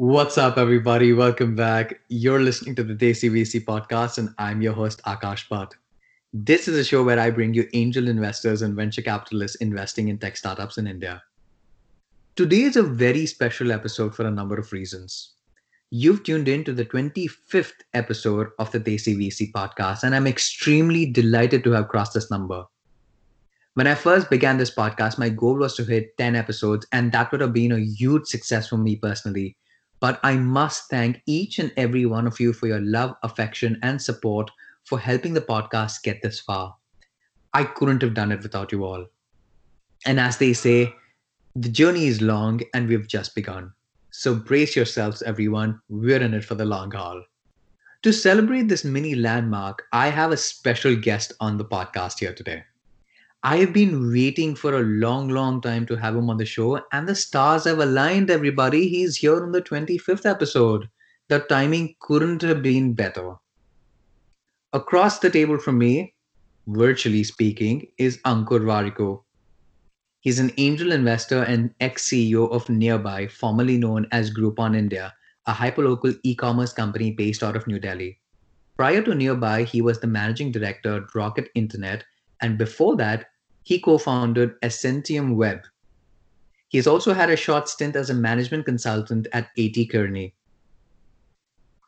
What's up, everybody? Welcome back. You're listening to the Desi VC podcast, and I'm your host, Akash Bhat. This is a show where I bring you angel investors and venture capitalists investing in tech startups in India. Today is a very special episode for a number of reasons. You've tuned in to the 25th episode of the Desi VC podcast, and I'm extremely delighted to have crossed this number. When I first began this podcast, my goal was to hit 10 episodes, and that would have been a huge success for me personally but I must thank each and every one of you for your love, affection, and support for helping the podcast get this far. I couldn't have done it without you all. And as they say, the journey is long and we've just begun. So brace yourselves, everyone. We're in it for the long haul. To celebrate this mini landmark, I have a special guest on the podcast here today. I have been waiting for a long, long time to have him on the show, and the stars have aligned, everybody. He's here on the 25th episode. The timing couldn't have been better. Across the table from me, virtually speaking, is Ankur Warikoo. He's an angel investor and ex CEO of Nearbuy, formerly known as Groupon India, a hyperlocal e commerce company based out of New Delhi. Prior to Nearbuy, he was the managing director at Rocket Internet and before that, he co founded Accentium Web. He's also had a short stint as a management consultant at A.T. Kearney.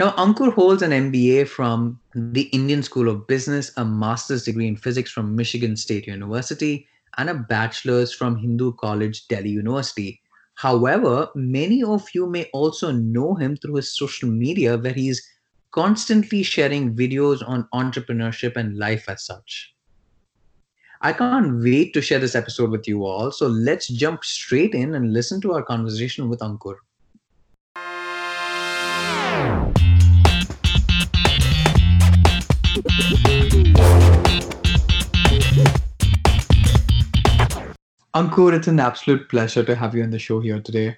Now, Ankur holds an MBA from the Indian School of Business, a master's degree in physics from Michigan State University, and a bachelor's from Hindu College, Delhi University. However, many of you may also know him through his social media, where he's constantly sharing videos on entrepreneurship and life as such. I can't wait to share this episode with you all. So let's jump straight in and listen to our conversation with Ankur. Ankur, it's an absolute pleasure to have you on the show here today.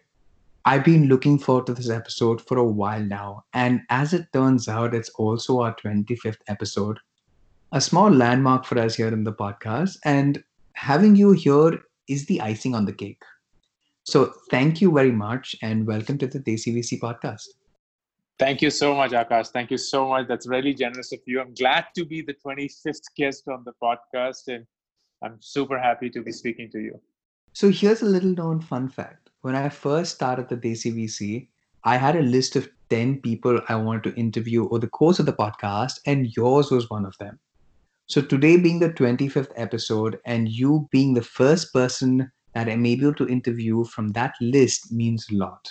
I've been looking forward to this episode for a while now, and as it turns out, it's also our 25th episode a small landmark for us here in the podcast. And having you here is the icing on the cake. So thank you very much and welcome to the Desi VC podcast. Thank you so much, Akash. Thank you so much. That's really generous of you. I'm glad to be the 25th guest on the podcast and I'm super happy to be speaking to you. So here's a little known fun fact. When I first started the Desi VC, I had a list of 10 people I wanted to interview over the course of the podcast, and yours was one of them. So, today being the 25th episode, and you being the first person that I'm able to interview from that list means a lot.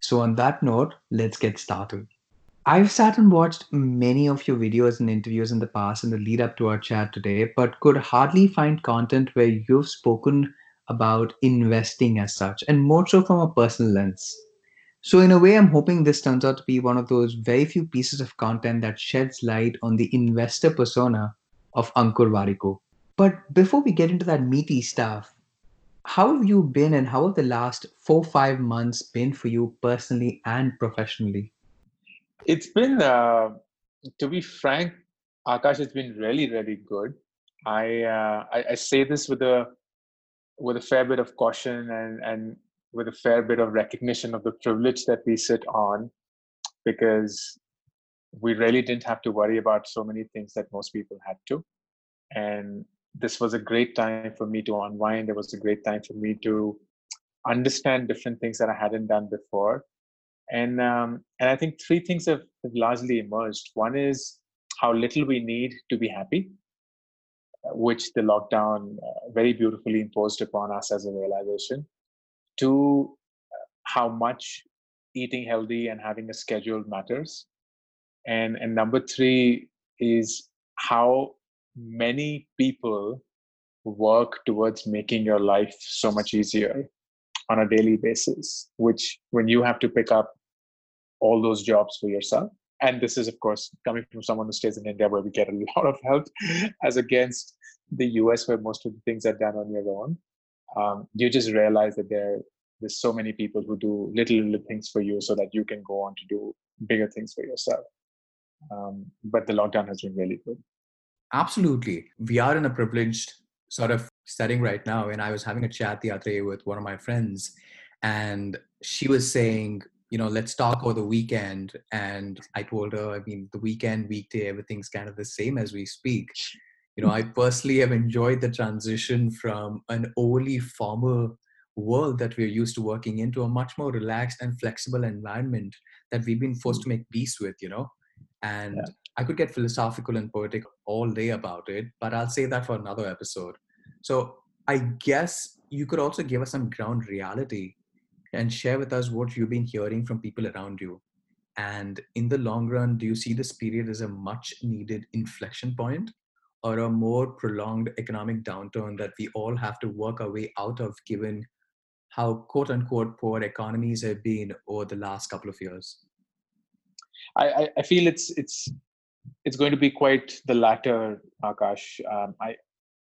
So, on that note, let's get started. I've sat and watched many of your videos and interviews in the past in the lead up to our chat today, but could hardly find content where you've spoken about investing as such, and more so from a personal lens. So, in a way, I'm hoping this turns out to be one of those very few pieces of content that sheds light on the investor persona of Ankur Warikoo. But before we get into that meaty stuff, how have you been and how have the last four, five months been for you personally and professionally? It's been, uh, to be frank, Akash, it's been really, really good. I, uh, I, I say this with a with a fair bit of caution and and with a fair bit of recognition of the privilege that we sit on because we really didn't have to worry about so many things that most people had to. And this was a great time for me to unwind. It was a great time for me to understand different things that i hadn't done before. And um, and i think three things have, have largely emerged. One is how little we need to be happy which the lockdown uh, very beautifully imposed upon us as a realization Two, uh, how much eating healthy and having a schedule matters. And, and number three is how many people work towards making your life so much easier on a daily basis, which when you have to pick up all those jobs for yourself. And this is, of course, coming from someone who stays in India where we get a lot of help as against the US where most of the things are done on your own um, you just realize that there there's so many people who do little little things for you so that you can go on to do bigger things for yourself um, but the lockdown has been really good absolutely we are in a privileged sort of setting right now and i was having a chat the other day with one of my friends and she was saying you know, let's talk over the weekend. And I told her, I mean, the weekend, weekday, everything's kind of the same as we speak. You know, I personally have enjoyed the transition from an overly formal world that we're used to working into a much more relaxed and flexible environment that we've been forced to mm. make peace with, you know. And yeah. I could get philosophical and poetic all day about it, but I'll say that for another episode. So I guess you could also give us some ground reality and share with us what you've been hearing from people around you. And in the long run, do you see this period as a much needed inflection point or a more prolonged economic downturn that we all have to work our way out of given how quote unquote poor economies have been over the last couple of years? I, I feel it's it's it's going to be quite the latter, Akash. Um, I,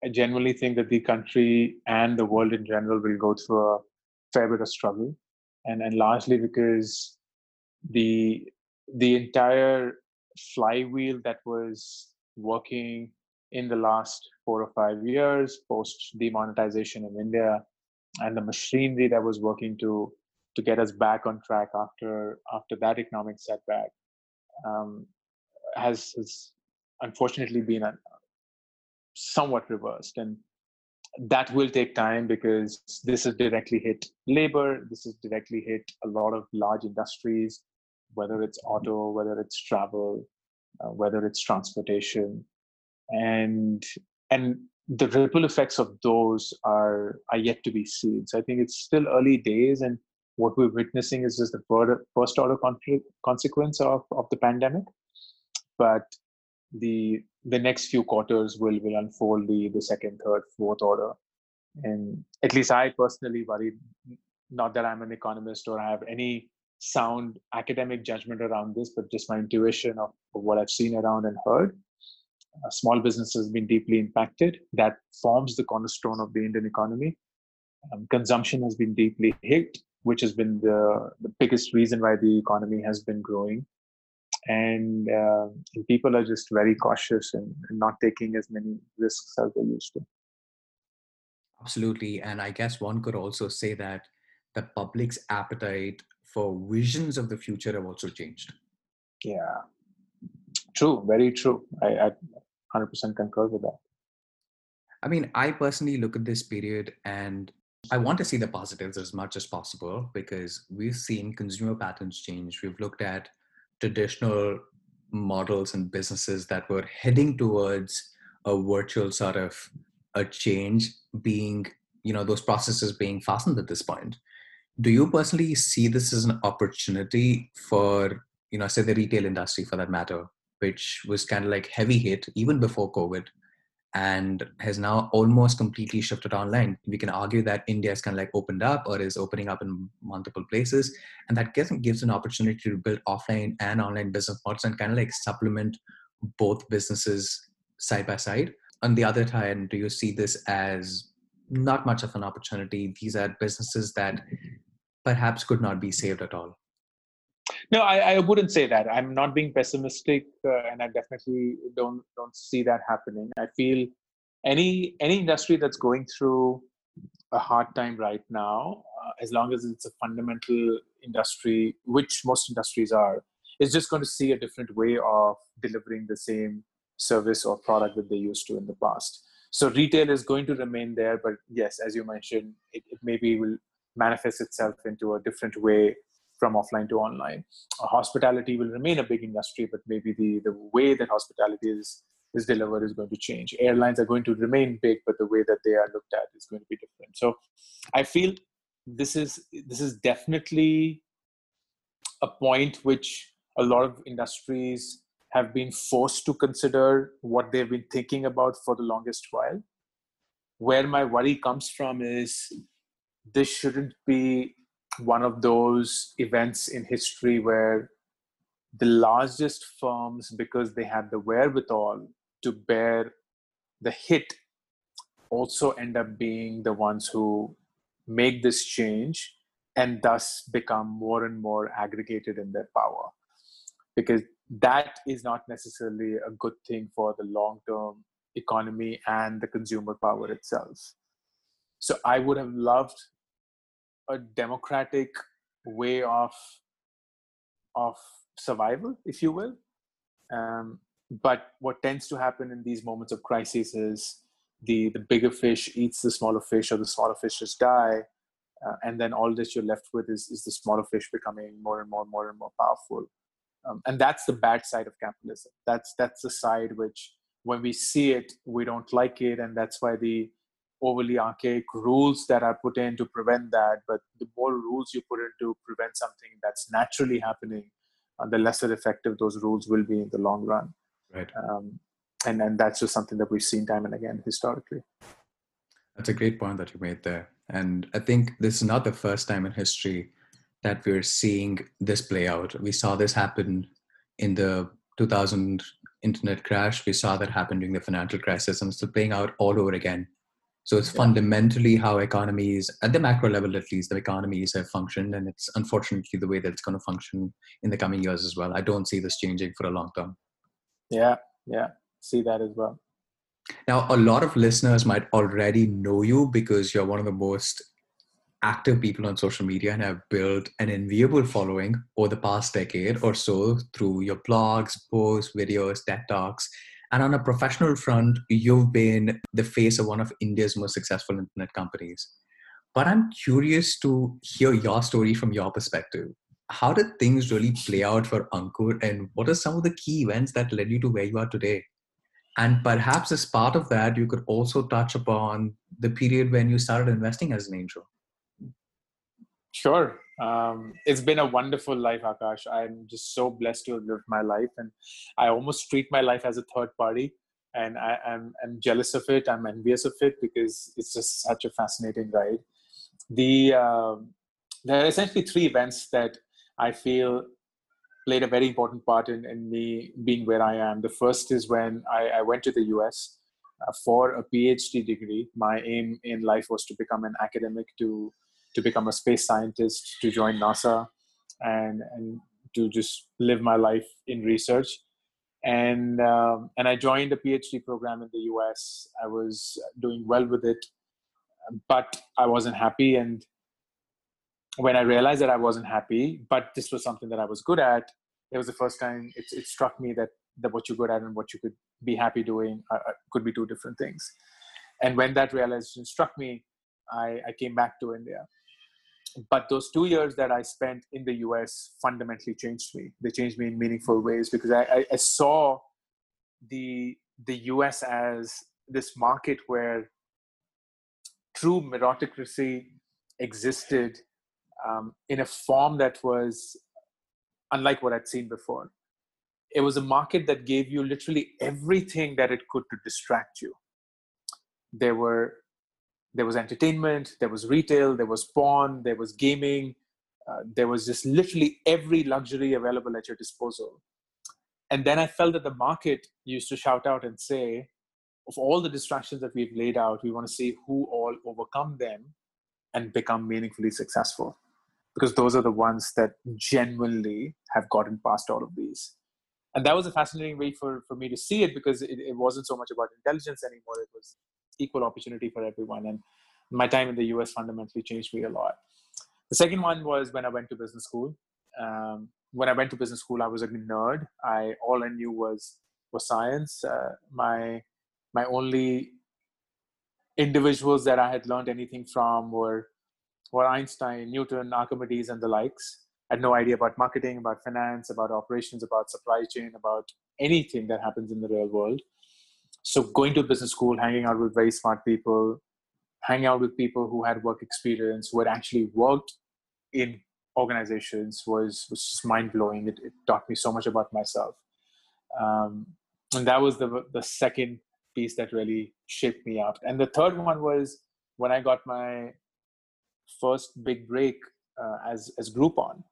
I think that the country and the world in general will go through a fair bit of struggle, and and largely because the the entire flywheel that was working in the last four or five years post demonetization in India and the machinery that was working to to get us back on track after after that economic setback um, has, has unfortunately been a, somewhat reversed. And that will take time because this has directly hit labor this has directly hit a lot of large industries whether it's auto whether it's travel uh, whether it's transportation and and the ripple effects of those are are yet to be seen. So i think it's still early days and what we're witnessing is just the first order consequence of, of the pandemic. But the the next few quarters will will unfold the the second third fourth order. And at least i personally worry not that i'm an economist or i have any sound academic judgment around this but just my intuition of, of what i've seen around and heard uh, small business has been deeply impacted that forms the cornerstone of the indian economy. Um, consumption has been deeply hit which has been the, the biggest reason why the economy has been growing. And, uh, and people are just very cautious and, and, not taking as many risks as they used to. Absolutely. And i guess one could also say that the public's appetite for visions of the future have also changed. Yeah. True. Very true. I, I 100% concur with that i mean i personally look at this period and I want to see the positives as much as possible because we've seen consumer patterns change. We've looked at traditional models and businesses that were heading towards a virtual sort of a change being, you know, those processes being fastened at this point. Do you personally see this as an opportunity for, you know, say the retail industry for that matter, which was kind of like heavy hit even before COVID? and has now almost completely shifted online. We can argue that India is kind of like opened up or is opening up in multiple places, and that gives, gives an opportunity to build offline and online business models and kind of like supplement both businesses side by side. On the other hand, do you see this as not much of an opportunity? These are businesses that perhaps could not be saved at all. No, I, I wouldn't say that. I'm not being pessimistic, uh, and I definitely don't don't see that happening. I feel any any industry that's going through a hard time right now, uh, as long as it's a fundamental industry, which most industries are, is just going to see a different way of delivering the same service or product that they used to in the past. So retail is going to remain there, but yes, as you mentioned, it, it maybe will manifest itself into a different way from offline to online. Uh, hospitality will remain a big industry, but maybe the, the way that hospitality is, is delivered is going to change. Airlines are going to remain big, but the way that they are looked at is going to be different. So I feel this is this is definitely a point which a lot of industries have been forced to consider what they've been thinking about for the longest while. Where my worry comes from is this shouldn't be one of those events in history where the largest firms, because they had the wherewithal to bear the hit, also end up being the ones who make this change and thus become more and more aggregated in their power. Because that is not necessarily a good thing for the long term economy and the consumer power itself. So I would have loved a democratic way of of survival, if you will. Um, but what tends to happen in these moments of crisis is the the bigger fish eats the smaller fish, or the smaller fish just die, uh, and then all that you're left with is is the smaller fish becoming more and more, and more and more powerful. Um, and that's the bad side of capitalism. That's that's the side which, when we see it, we don't like it, and that's why the overly archaic rules that are put in to prevent that. But the more rules you put in to prevent something that's naturally happening, uh, the lesser effective those rules will be in the long run. Right. Um, and and that's just something that we've seen time and again historically. That's a great point that you made there, and I think this is not the first time in history that we're seeing this play out. We saw this happen in the 2000 internet crash. We saw that happen during the financial crisis, and it's playing out all over again. So it's yeah. fundamentally how economies, at the macro level at least, the economies have functioned, and it's unfortunately the way that it's going to function in the coming years as well. I don't see this changing for a long term. Yeah, yeah, see that as well. Now, a lot of listeners might already know you because you're one of the most active people on social media and have built an enviable following over the past decade or so through your blogs, posts, videos, TED Talks. And on a professional front, you've been the face of one of India's most successful internet companies. But I'm curious to hear your story from your perspective how did things really play out for Ankur and what are some of the key events that led you to where you are today? And perhaps as part of that, you could also touch upon the period when you started investing as an angel. Sure. Um, it's been a wonderful life, Akash. I'm just so blessed to have lived my life. And I almost treat my life as a third party. And I, am I'm, I'm jealous of it. I'm envious of it because it's just such a fascinating ride. The, uh, there are essentially three events that I feel played a very important part in, in me being where I am. The first is when I, I went to the US uh, for a PhD degree. My aim in life was to become an academic, to, to become a space scientist, to join NASA, and, and to just live my life in research. And, um, and I joined a PhD program in the US. I was doing well with it, but I wasn't happy. And when I realized that I wasn't happy, but this was something that I was good at, it was the first time it, it struck me that, that what you're good at and what you could be happy doing uh, uh, could be two different things. And when that realization struck me, I, I came back to India. But those two years that I spent in the US fundamentally changed me. They changed me in meaningful ways because I, I, I saw the the US as this market where true meritocracy existed um, in a form that was unlike what I'd seen before. It was a market that gave you literally everything that it could to distract you. There were there was entertainment, there was retail, there was porn, there was gaming, uh, there was just literally every luxury available at your disposal. And then I felt that the market used to shout out and say, of all the distractions that we've laid out, we want to see who all overcome them and become meaningfully successful because those are the ones that genuinely have gotten past all of these and that was a fascinating way for, for me to see it because it, it wasn't so much about intelligence anymore it was equal opportunity for everyone and my time in the us fundamentally changed me a lot the second one was when i went to business school um, when i went to business school i was a nerd i all i knew was was science uh, my my only individuals that i had learned anything from were were Einstein, Newton, Archimedes, and the likes. I had no idea about marketing, about finance, about operations, about supply chain, about anything that happens in the real world. So going to business school, hanging out with very smart people, hanging out with people who had work experience, who had actually worked in organizations was was just mind blowing. It, it, taught me so much about myself, um, and that was the the second piece that really shaped me up. And the third one was when I got my first big break uh, as as Groupon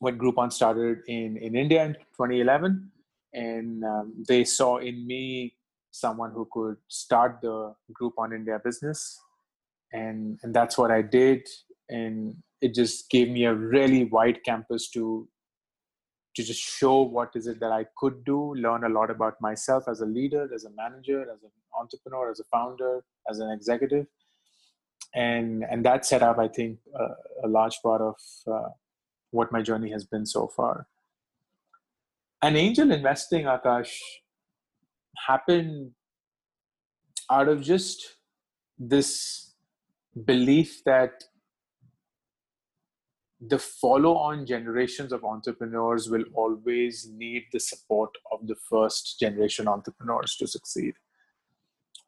when Groupon started in in India in 2011, and um, they saw in me someone who could start the Groupon India business, and and that's what I did, and it just gave me a really wide campus to to just show what is it that I could do, learn a lot about myself as a leader, as a manager, as an entrepreneur, as a founder, as an executive, and and that set up, I think, uh, a large part of uh, what my journey has been so far. And angel investing, Akash, happened out of just this belief that the follow on generations of entrepreneurs will always need the support of the first generation entrepreneurs to succeed.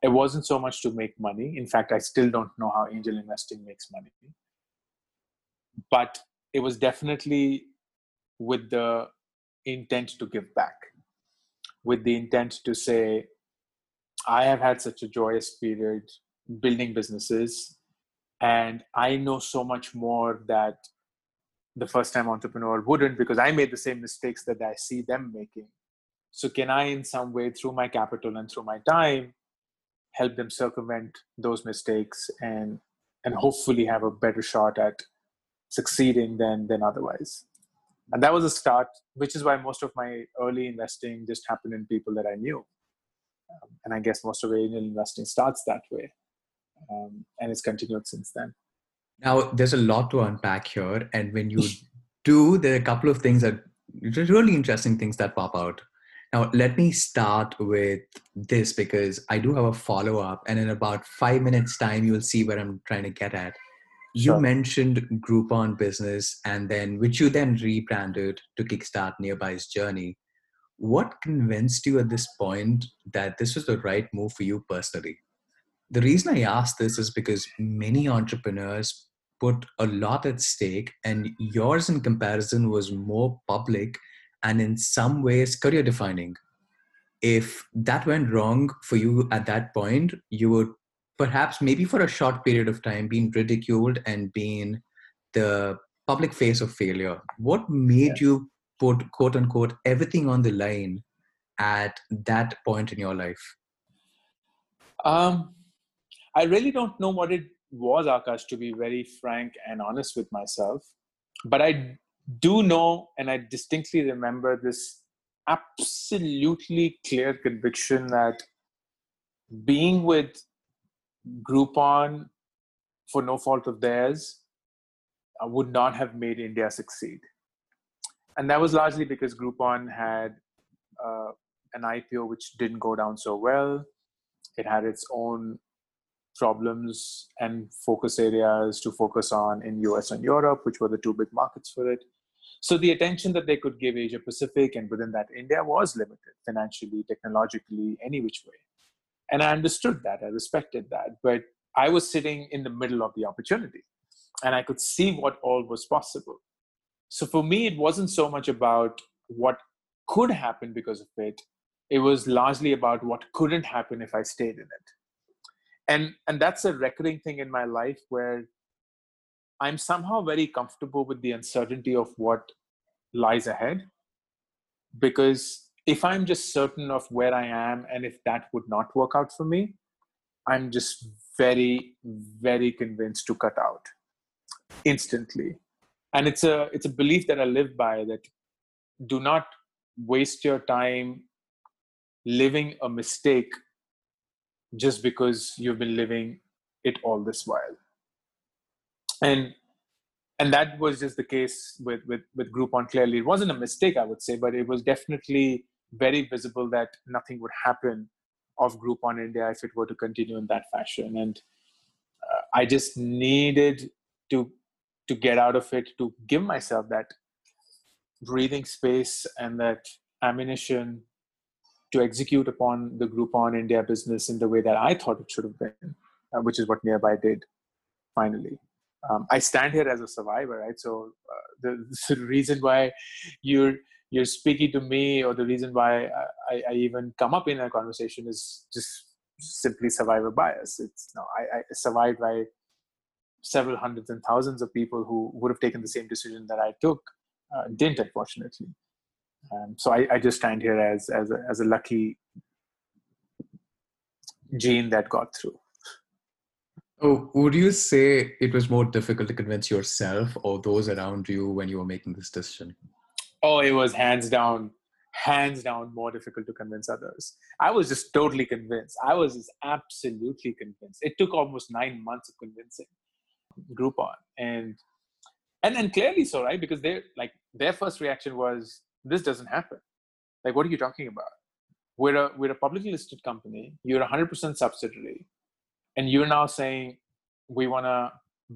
It wasn't so much to make money. In fact, I still don't know how angel investing makes money. But it was definitely with the intent to give back, with the intent to say, I have had such a joyous period building businesses, and I know so much more that the first time entrepreneur wouldn't because I made the same mistakes that I see them making. So, can I, in some way, through my capital and through my time, help them circumvent those mistakes and and hopefully have a better shot at succeeding than than otherwise? And that was a start, which is why most of my early investing just happened in people that I knew. Um, and I guess most of angel investing starts that way, um, and it's continued since then. Now, there's a lot to unpack here. And when you do, there are a couple of things that really interesting things that pop out. Now, let me start with this because I do have a follow up. And in about five minutes' time, you'll see where I'm trying to get at. You mentioned Groupon business, and then which you then rebranded to Kickstart Nearbuy's journey. What convinced you at this point that this was the right move for you personally? The reason I ask this is because many entrepreneurs put a lot at stake, and yours in comparison was more public and in some ways career defining. If that went wrong for you at that point, you would perhaps, maybe for a short period of time, being ridiculed and being the public face of failure. What made yeah. you put quote unquote everything on the line at that point in your life? Um, I really don't know what it was Akash to be very frank and honest with myself. But I do know and I distinctly remember this absolutely clear conviction that being with Groupon for no fault of theirs uh, would not have made India succeed. And that was largely because Groupon had uh, an IPO which didn't go down so well. It had its own problems and focus areas to focus on in US and Europe, which were the two big markets for it. So the attention that they could give Asia Pacific and within that India was limited financially, technologically, any which way. And I understood that, I respected that. But I was sitting in the middle of the opportunity and I could see what all was possible. So for me, it wasn't so much about what could happen because of it, it was largely about what couldn't happen if I stayed in it and and that's a recurring thing in my life where i'm somehow very comfortable with the uncertainty of what lies ahead because if i'm just certain of where i am and if that would not work out for me i'm just very very convinced to cut out instantly. And it's a it's a belief that i live by that do not waste your time living a mistake just because you've been living it all this while. And and that was just the case with with with groupon clearly it wasn't a mistake i would say but it was definitely very visible that nothing would happen of groupon india if it were to continue in that fashion and uh, i just needed to to get out of it to give myself that breathing space and that ammunition to execute upon the Groupon India business in the way that I thought it should have been, uh, which is what Nearbuy did finally. Um, I stand here as a survivor, right? So uh, the, the, reason why you're you're speaking to me, or the reason why I, I, even come up in a conversation, is just simply survivor bias. It's no, I, I survived by several hundreds and thousands of people who would have taken the same decision that I took, uh, didn't, unfortunately. Um, so I, I, just stand here as as a, as a lucky gene that got through. Oh, would you say it was more difficult to convince yourself or those around you when you were making this decision? Oh, it was hands down, hands down more difficult to convince others. I was just totally convinced. I was just absolutely convinced. It took almost nine months of convincing Groupon, and and and clearly so, right? Because they like their first reaction was, "This doesn't happen." Like, what are you talking about? We're a we're a publicly listed company. You're a hundred percent subsidiary, and you're now saying we want to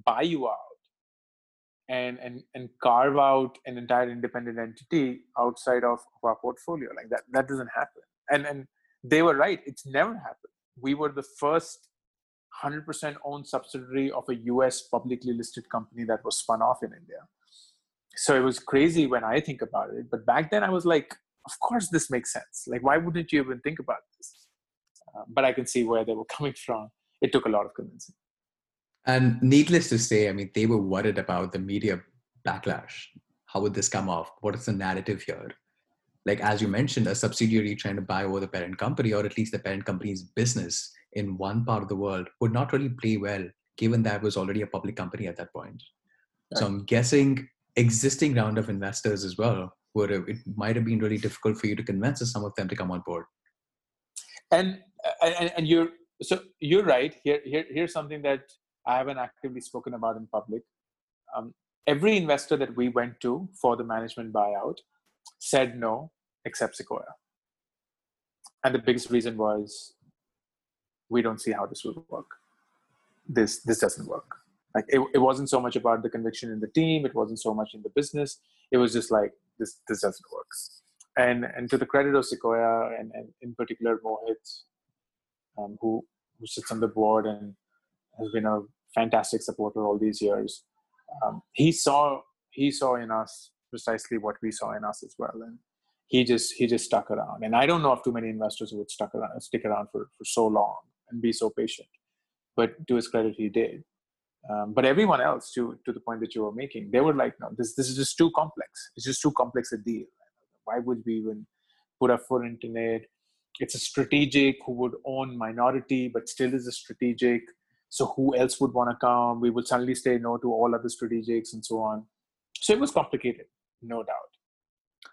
buy you out and and and carve out an entire independent entity outside of, our portfolio. Like that that doesn't happen. And and they were right. It's never happened. We were the first 100% owned subsidiary of a us publicly listed company that was spun off in india. So it was crazy when i think about it but back then i was like of course this makes sense. Like why wouldn't you even think about this? Uh, but i can see where they were coming from it took a lot of convincing and needless to say, I mean, they were worried about the media backlash. How would this come off? What is the narrative here? Like, as you mentioned, a subsidiary trying to buy over the parent company, or at least the parent company's business in one part of the world, would not really play well, given that was already a public company at that point. Right. So I'm guessing existing round of investors as well would have, it might have been really difficult for you to convince some of them to come on board. And and, and you're so you're right. Here, here here's something that I haven't actively spoken about in public. Um, every investor that we went to for the management buyout said no, except Sequoia. And the biggest reason was we don't see how this will work. This this doesn't work. Like it, it wasn't so much about the conviction in the team, it wasn't so much in the business. It was just like this this doesn't work. And and to the credit of Sequoia and, and in particular Mohit, um, who who sits on the board and has been a fantastic supporter all these years. Um, he saw he saw in us precisely what we saw in us as well, and he just he just stuck around. And I don't know of too many investors who would stuck around, stick around for for so long and be so patient. But to his credit, he did. Um, but everyone else, to to the point that you were making, they were like, no, this this is just too complex. It's just too complex a deal. Why would we even put our foot into it? It's a strategic who would own minority, but still is a strategic so who else would want to come? We would suddenly say no to all other strategics and so on. So it was complicated, no doubt.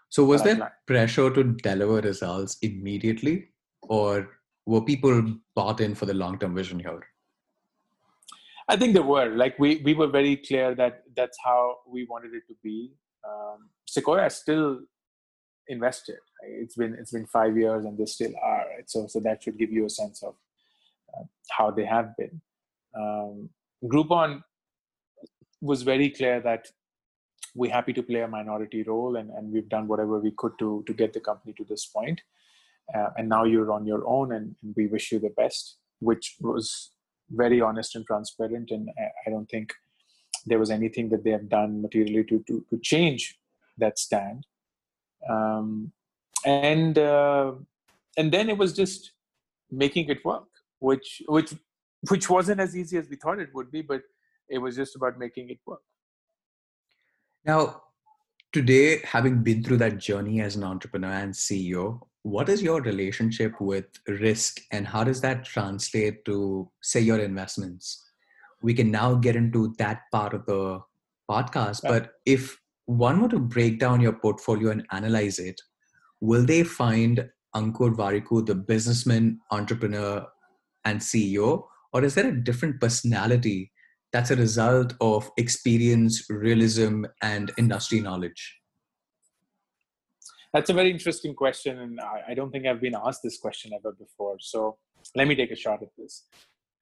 So was there pressure to deliver results immediately, or were people bought in for the long-term vision here? I think there were. Like we we were very clear that that's how we wanted it to be. Um, Sequoia still invested. It's been it's been five years, and they still are. Right? So so that should give you a sense of uh, how they have been um, Groupon was very clear that we're happy to play a minority role and, and we've done whatever we could to, to get the company to this point. Uh, and now you're on your own and, and, we wish you the best, which was very honest and transparent. And I, I don't think there was anything that they have done materially to, to, to change that stand. Um, and, uh, and then it was just making it work, which, which which wasn't as easy as we thought it would be, but it was just about making it work. Now, today, having been through that journey as an entrepreneur and CEO, what is your relationship with risk and how does that translate to, say, your investments? We can now get into that part of the podcast, yeah. but if one were to break down your portfolio and analyze it, will they find Ankur Warikoo, the businessman, entrepreneur, and CEO, or is there a different personality that's a result of experience realism and industry knowledge? That's a very interesting question and i don't think i've been asked this question ever before so let me take a shot at this.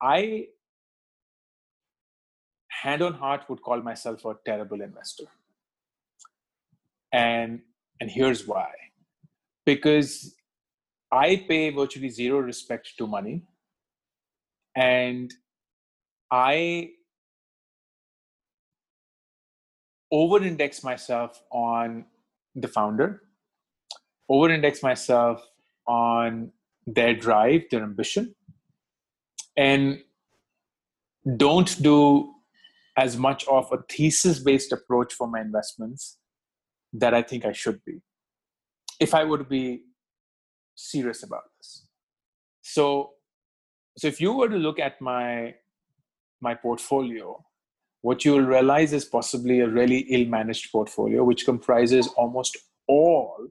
I hand on heart would call myself a terrible investor and and here's why. Because i pay virtually zero respect to money and I over index myself on the founder, over index myself on their drive, their ambition, and don't do as much of a thesis based approach for my investments that I think I should be if I would be serious about this. So so if you were to look at my my portfolio what you will realize is possibly a really ill managed portfolio which comprises almost all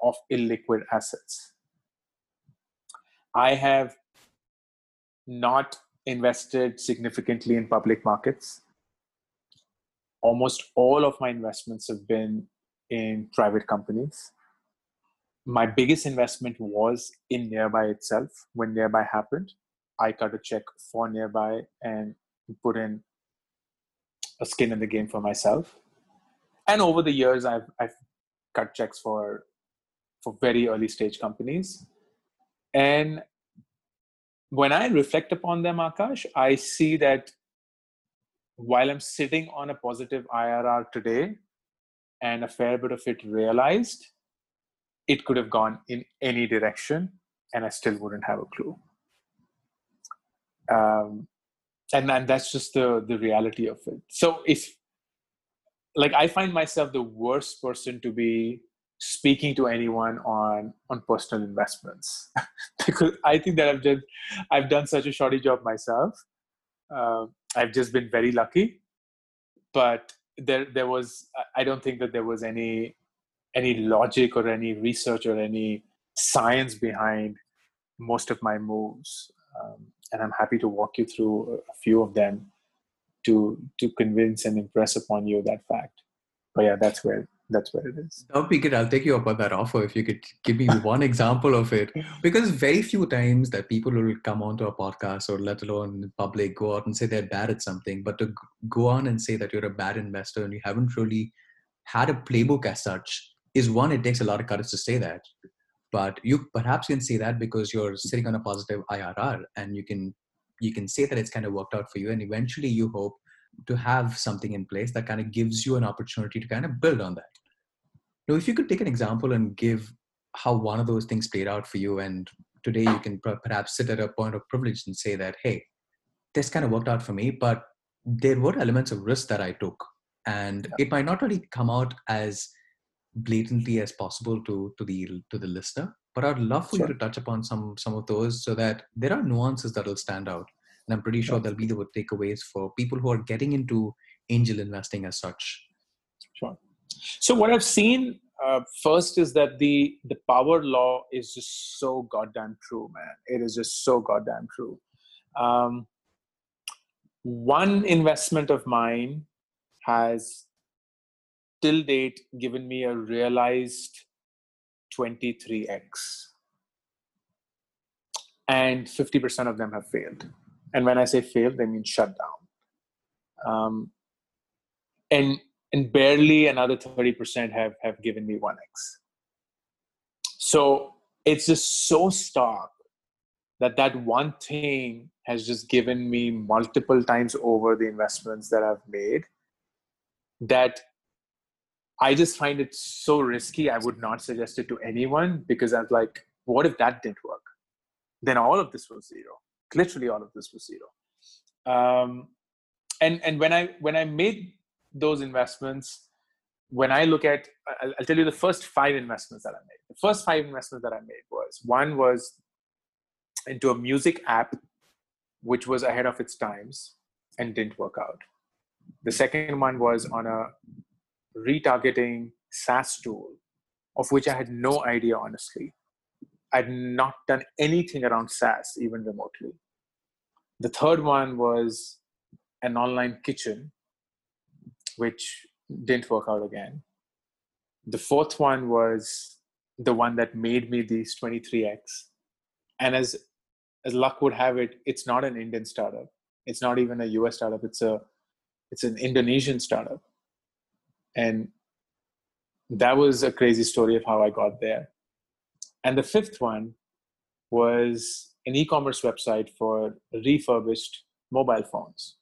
of illiquid assets i have not invested significantly in public markets almost all of my investments have been in private companies. My biggest investment was in Nearbuy itself. When Nearbuy happened, I cut a check for Nearbuy and put in a skin in the game for myself. And over the years, I've, I've cut checks for for very early stage companies. And when I reflect upon them, Akash, I see that while I'm sitting on a positive IRR today and a fair bit of it realized, it could have gone in any direction and I still wouldn't have a clue. Um, and, and that's just the, the reality of it. So if, like, I find myself the worst person to be speaking to anyone on on personal investments because I think that I've just I've done such a shoddy job myself. Uh, I've just been very lucky, but there there was I don't think that there was any any logic or any research or any science behind most of my moves, um, and I'm happy to walk you through a few of them to to convince and impress upon you that fact. But yeah, that's where that's where it is. That would be good. I'll take you up on that offer if you could give me one example of it. Because very few times that people will come onto a podcast or let alone public go out and say they're bad at something, but to go on and say that you're a bad investor and you haven't really had a playbook as such is one, it takes a lot of courage to say that. But you perhaps can say that because you're sitting on a positive IRR and you can you can say that it's kind of worked out for you and eventually you hope to have something in place that kind of gives you an opportunity to kind of build on that. Now, if you could take an example and give how one of those things played out for you, and today you can perhaps sit at a point of privilege and say that, hey, this kind of worked out for me, but there were elements of risk that I took, and it might not really come out as blatantly as possible to to the to the listener. But I'd love for sure. you to touch upon some some of those so that there are nuances that will stand out, and I'm pretty sure there'll be the takeaways for people who are getting into angel investing as such. So what I've seen uh, first is that the the power law is just so goddamn true, man. It is just so goddamn true. Um, one investment of mine has till date given me a realized 23x and 50% of them have failed and when i say failed they mean shut down um, and and barely another 30% have have given me 1x so it's just so stark that that one thing has just given me multiple times over the investments that i've made that i just find it so risky. I would not suggest it to anyone because i was like what if that didn't work? Then all of this was zero. Literally all of this was zero. Um, and and when i when i made those investments, when I look at, I'll, I'll, tell you the first five investments that I made. The first five investments that I made was one was into a music app, which was ahead of its times and didn't work out. The second one was on a retargeting SaaS tool, of which I had no idea, honestly. I'd not done anything around SaaS, even remotely. The third one was an online kitchen which didn't work out again. The fourth one was the one that made me these 23x. And as as luck would have it, it's not an Indian startup. It's not even a US startup. It's a it's an Indonesian startup. And that was a crazy story of how I got there. And the fifth one was an e-commerce website for refurbished mobile phones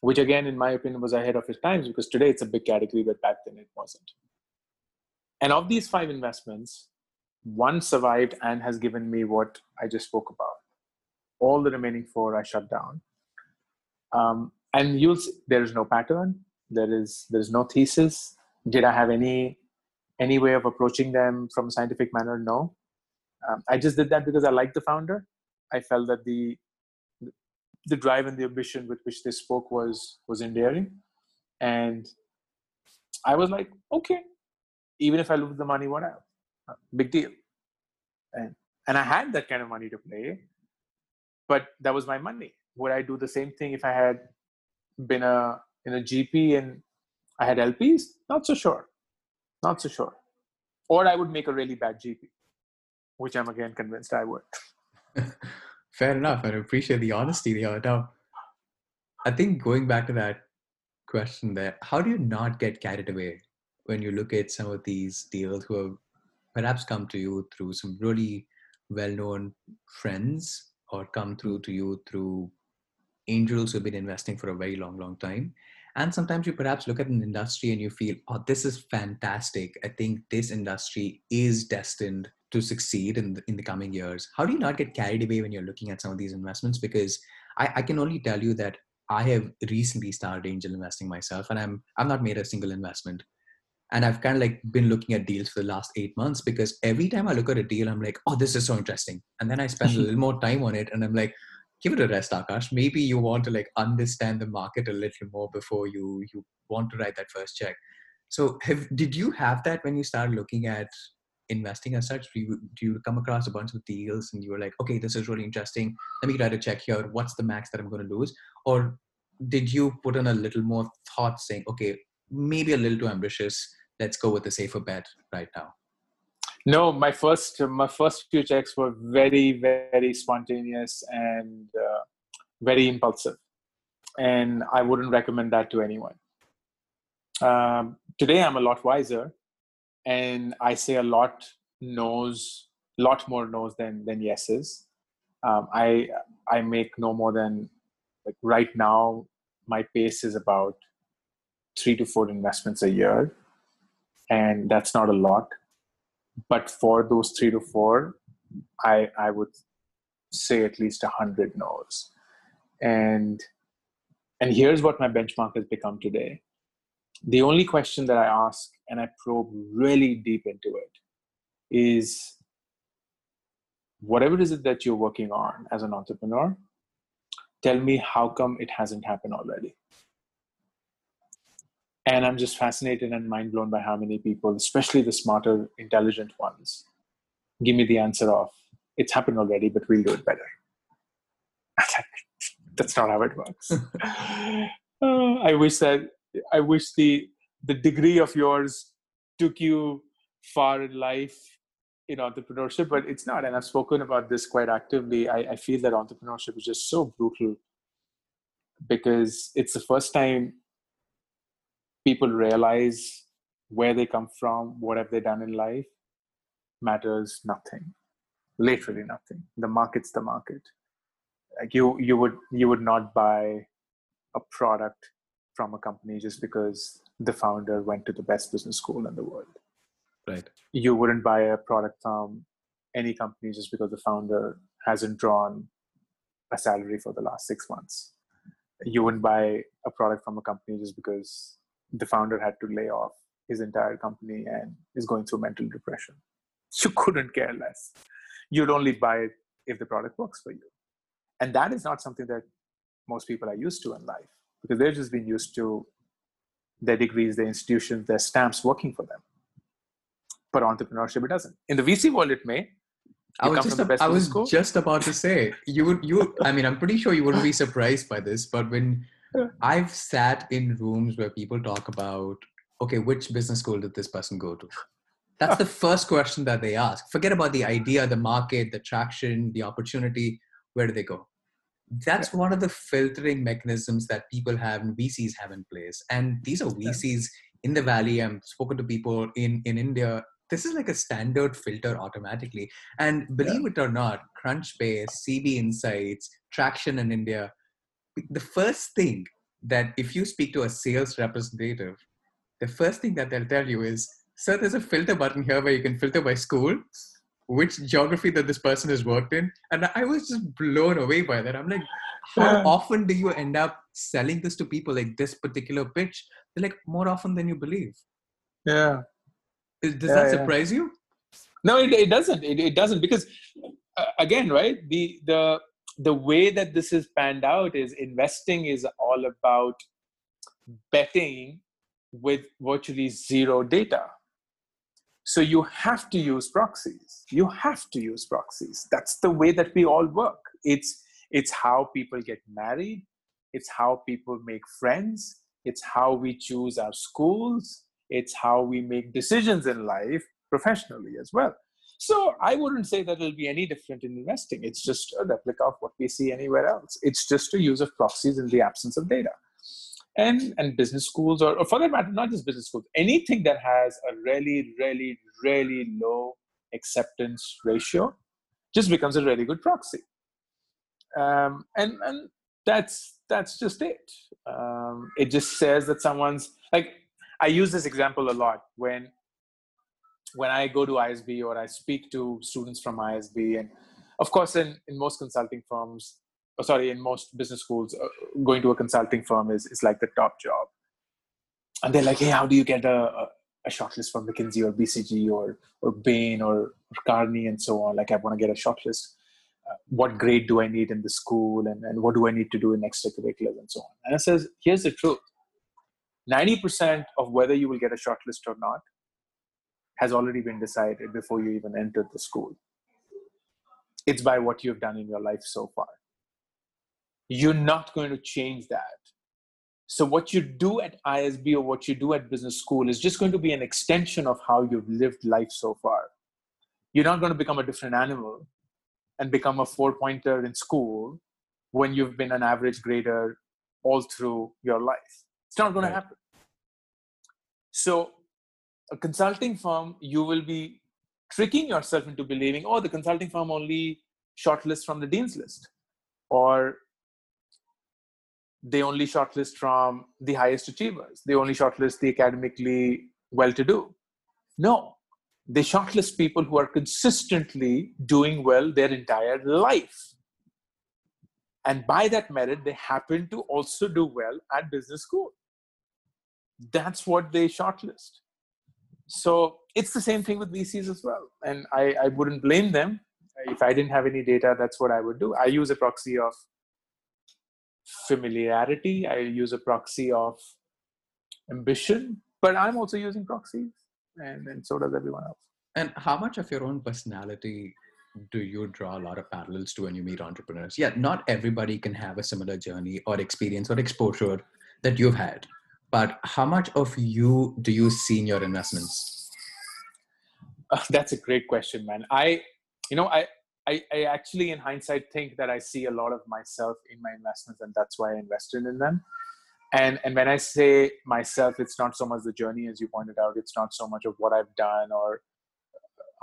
which again, in my opinion, was ahead of its times because today it's a big category, but back then it wasn't. And of these five investments, one survived and has given me what I just spoke about. All the remaining four I shut down. Um, and you'll see, there is no pattern. There is there is no thesis. Did I have any any way of approaching them from a scientific manner? No. Um, I just did that because I liked the founder. I felt that the the drive and the ambition with which they spoke was was endearing and i was like okay even if i lose the money whatever uh, big deal and and i had that kind of money to play but that was my money would i do the same thing if i had been a in a gp and I had LPs, not so sure. Not so sure. Or I would make a really bad GP, which I'm again convinced I would. Fair enough. I appreciate the honesty there. Now, I think going back to that question there, how do you not get carried away when you look at some of these deals who have perhaps come to you through some really well-known friends or come through to you through angels who've been investing for a very long, long time. And sometimes you perhaps look at an industry and you feel, oh, this is fantastic. I think this industry is destined to succeed in the, in the coming years. How do you not get carried away when you're looking at some of these investments? Because I, I can only tell you that I have recently started angel investing myself, and I'm I've not made a single investment and i've kind of like been looking at deals for the last eight months because every time i look at a deal i'm like oh this is so interesting and then i spend a little more time on it and i'm like give it a rest akash maybe you want to like understand the market a little more before you you want to write that first check so have did you have that when you started looking at investing as such do you, do you come across a bunch of deals and you were like okay this is really interesting. Let me write a check here. What's the max that i'm going to lose? Or did you put in a little more thought saying okay maybe a little too ambitious. Let's go with the safer bet right now? No, my first my first few checks were very very spontaneous and uh, very impulsive, and I wouldn't recommend that to anyone. Um, today, I'm a lot wiser, and I say a lot no's, lot more no's than than yeses. Um, I I make no more than like right now. My pace is about three to four investments a year and that's not a lot but for those three to four i i would say at least a hundred no's and and here's what my benchmark has become today the only question that i ask and i probe really deep into it is whatever is it that you're working on as an entrepreneur tell me how come it hasn't happened already. And i'm just fascinated and mind blown by how many people especially the smarter intelligent ones give me the answer of it's happened already but we'll do it better. That's not how it works. Uh, i wish that i wish the the degree of yours took you far in life in entrepreneurship but it's not and i've spoken about this quite actively I, I feel that entrepreneurship is just so brutal because it's the first time people realize where they come from, what have they done in life, matters nothing. Literally nothing. The market's the market. Like you, you would you would not buy a product from a company just because the founder went to the best business school in the world. Right. You wouldn't buy a product from any company just because the founder hasn't drawn a salary for the last six months. You wouldn't buy a product from a company just because the founder had to lay off his entire company and is going through mental depression. You couldn't care less. You'd only buy it if the product works for you. And that is not something that most people are used to in life because they've just been used to their degrees, their institutions, their stamps working for them. But entrepreneurship, it doesn't. In the VC world, it may. I was, just, I was just about to say you would you I mean I'm pretty sure you wouldn't be surprised by this but when I've sat in rooms where people talk about, okay, which business school did this person go to? That's the first question that they ask. Forget about the idea, the market, the traction, the opportunity. Where do they go? That's one of the filtering mechanisms that people have and VCs have in place. And these are VCs in the valley. I've spoken to people in, in India. This is like a standard filter automatically. And believe yeah. it or not, Crunchbase, CB Insights, Tracxn in India, the first thing that if you speak to a sales representative, the first thing that they'll tell you is, sir, there's a filter button here where you can filter by school, which geography that this person has worked in. And I was just blown away by that. I'm like, how yeah. often do you end up selling this to people like this particular pitch? They're like, more often than you believe. Yeah. Does yeah, that surprise yeah. you? No, it, it doesn't. It, it doesn't because uh, again, right? The the the way that this is panned out is investing is all about betting with virtually zero data. So you have to use proxies. You have to use proxies. That's the way that we all work. It's it's how people get married. It's how people make friends. it's how we choose our schools, it's how we make decisions in life professionally as well. So I wouldn't say that it'll be any different in investing. It's just a replica of what we see anywhere else. It's just a use of proxies in the absence of data. And, and business schools, or, or for that matter, not just business schools, anything that has a really, really, really low acceptance ratio just becomes a really good proxy. Um, and, and that's that's just it. Um, it just says that someone's like I use this example a lot when when I go to ISB or I speak to students from ISB, and of course, in, in most consulting firms, or sorry, in most business schools, uh, going to a consulting firm is, is like the top job. And they're like, hey, how do you get a, a, shortlist from McKinsey or BCG or, or Bain or, or Kearney and so on? Like, I want to get a shortlist. Uh, what grade do I need in the school? And, and what do I need to do in extracurriculars and so on? And it says, here's the truth 90% of whether you will get a shortlist or not has already been decided before you even entered the school. It's by what you've done in your life so far. You're not going to change that. So, what you do at ISB or what you do at business school is just going to be an extension of how you've lived life so far. You're not going to become a different animal and become a four pointer in school when you've been an average grader all through your life. It's not going right. to happen. So, a consulting firm, you will be tricking yourself into believing, oh, the consulting firm only shortlists from the dean's list, or they only shortlist from the highest achievers. They only shortlist the academically well-to-do. No, they shortlist people who are consistently doing well their entire life. And by that merit, they happen to also do well at business school. That's what they shortlist. So it's the same thing with VCs as well. And I, I wouldn't blame them. If I didn't have any data, that's what I would do. I use a proxy of familiarity, I use a proxy of ambition, but I'm also using proxies, and, and so does everyone else. And how much of your own personality do you draw a lot of parallels to when you meet entrepreneurs? Yeah, not everybody can have a similar journey or experience or exposure that you've had but how much of you do you see in your investments uh, that's a great question man i you know I, I i actually in hindsight think that i see a lot of myself in my investments and that's why i invested in them. And and when i say myself it's not so much the journey as you pointed out. It's not so much of what i've done or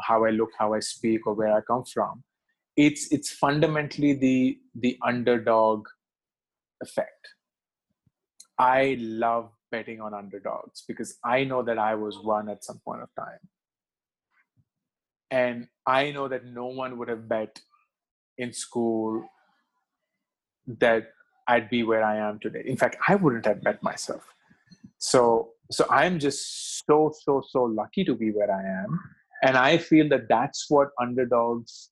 how i look how i speak or where i come from. It's it's fundamentally the the underdog effect. I love betting on underdogs because I know that I was one at some point of time. And I know that no one would have bet in school that I'd be where I am today. In fact, I wouldn't have bet myself. So so I'm just so so so lucky to be where I am and I feel that that's what underdogs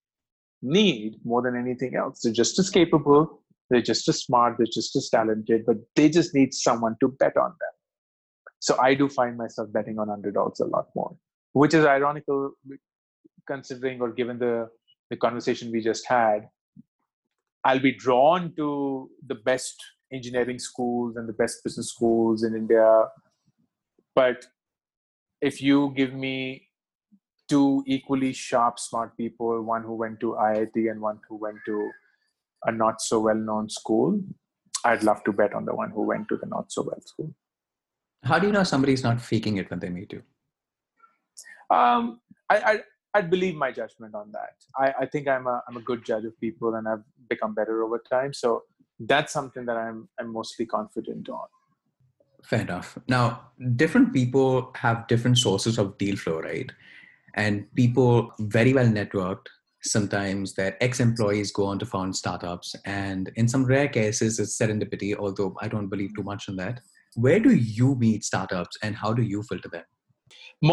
need more than anything else. They're just as capable, they're just as smart, they're just as talented, but they just need someone to bet on them. So I do find myself betting on underdogs a lot more, which is ironical considering or given the, the conversation we just had. I'll be drawn to the best engineering schools and the best business schools in India. But if you give me two equally sharp, smart people, one who went to IIT and one who went to a not so well known school, I'd love to bet on the one who went to the not so well school. How do you know somebody's not faking it when they meet you? Um, I, I I believe my judgment on that. I, I think I'm a I'm a good judge of people, and I've become better over time. So that's something that I'm I'm mostly confident on. Fair enough. Now, different people have different sources of deal flow, right? And people very well networked sometimes their ex-employees go on to found startups and in some rare cases it's serendipity although i don't believe too much in that where do you meet startups and how do you filter them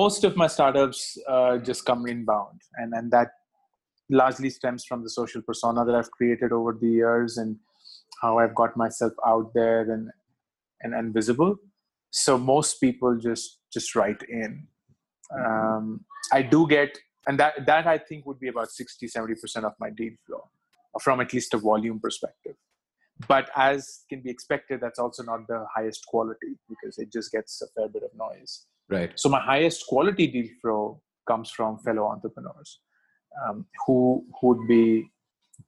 most of my startups uh, just come inbound and and that largely stems from the social persona that i've created over the years and how i've got myself out there and and, and visible. So most people just just write in. Um, i do get and that that i think would be about 60 70% of my deal flow from at least a volume perspective. But as can be expected, that's also not the highest quality because it just gets a fair bit of noise. Right. So my highest quality deal flow comes from fellow entrepreneurs um, who would be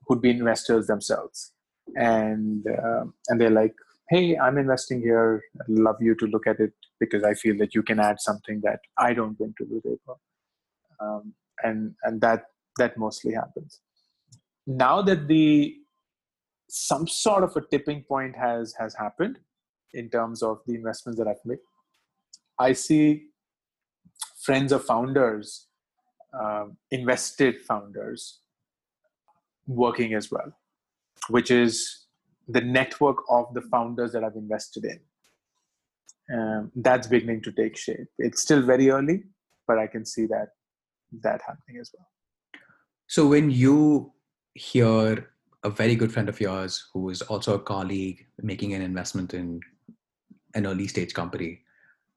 who'd be investors themselves, and uh, and they're like, "Hey, I'm investing here. I'd love you to look at it because I feel that you can add something that I don't bring to the table." Um, and and that that mostly happens. Now that the some sort of a tipping point has has happened in terms of the investments that I've made. I see friends of founders, um, invested founders, working as well, which is the network of the founders that I've invested in. Um, that's beginning to take shape. It's still very early, but I can see that that happening as well. So when you hear a very good friend of yours who is also a colleague making an investment in an early stage company,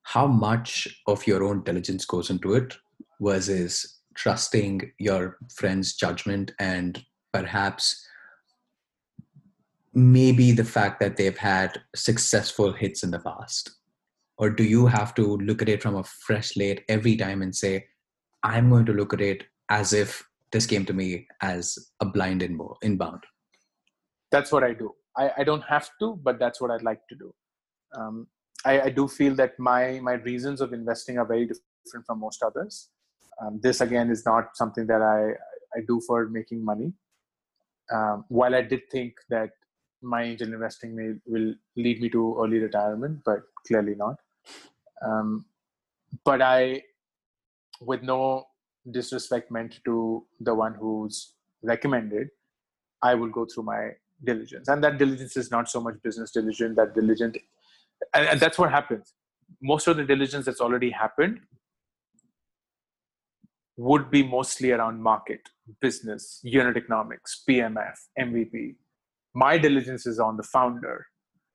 how much of your own diligence goes into it versus trusting your friend's judgment and perhaps maybe the fact that they've had successful hits in the past? Or do you have to look at it from a fresh slate every time and say, I'm going to look at it as if this came to me as a blind inbound? that's what I do. I, I don't have to, but that's what I'd like to do. Um, I, I, do feel that my my reasons of investing are very different from most others. Um, this again is not something that I I do for making money. Um, while I did think that my angel investing may will lead me to early retirement, but clearly not. Um, but I, with no disrespect meant to the one who's recommended, I will go through my diligence and that diligence is not so much business diligence that diligent and, and that's what happens. Most of the diligence that's already happened would be mostly around market business unit economics pmf mvp my diligence is on the founder.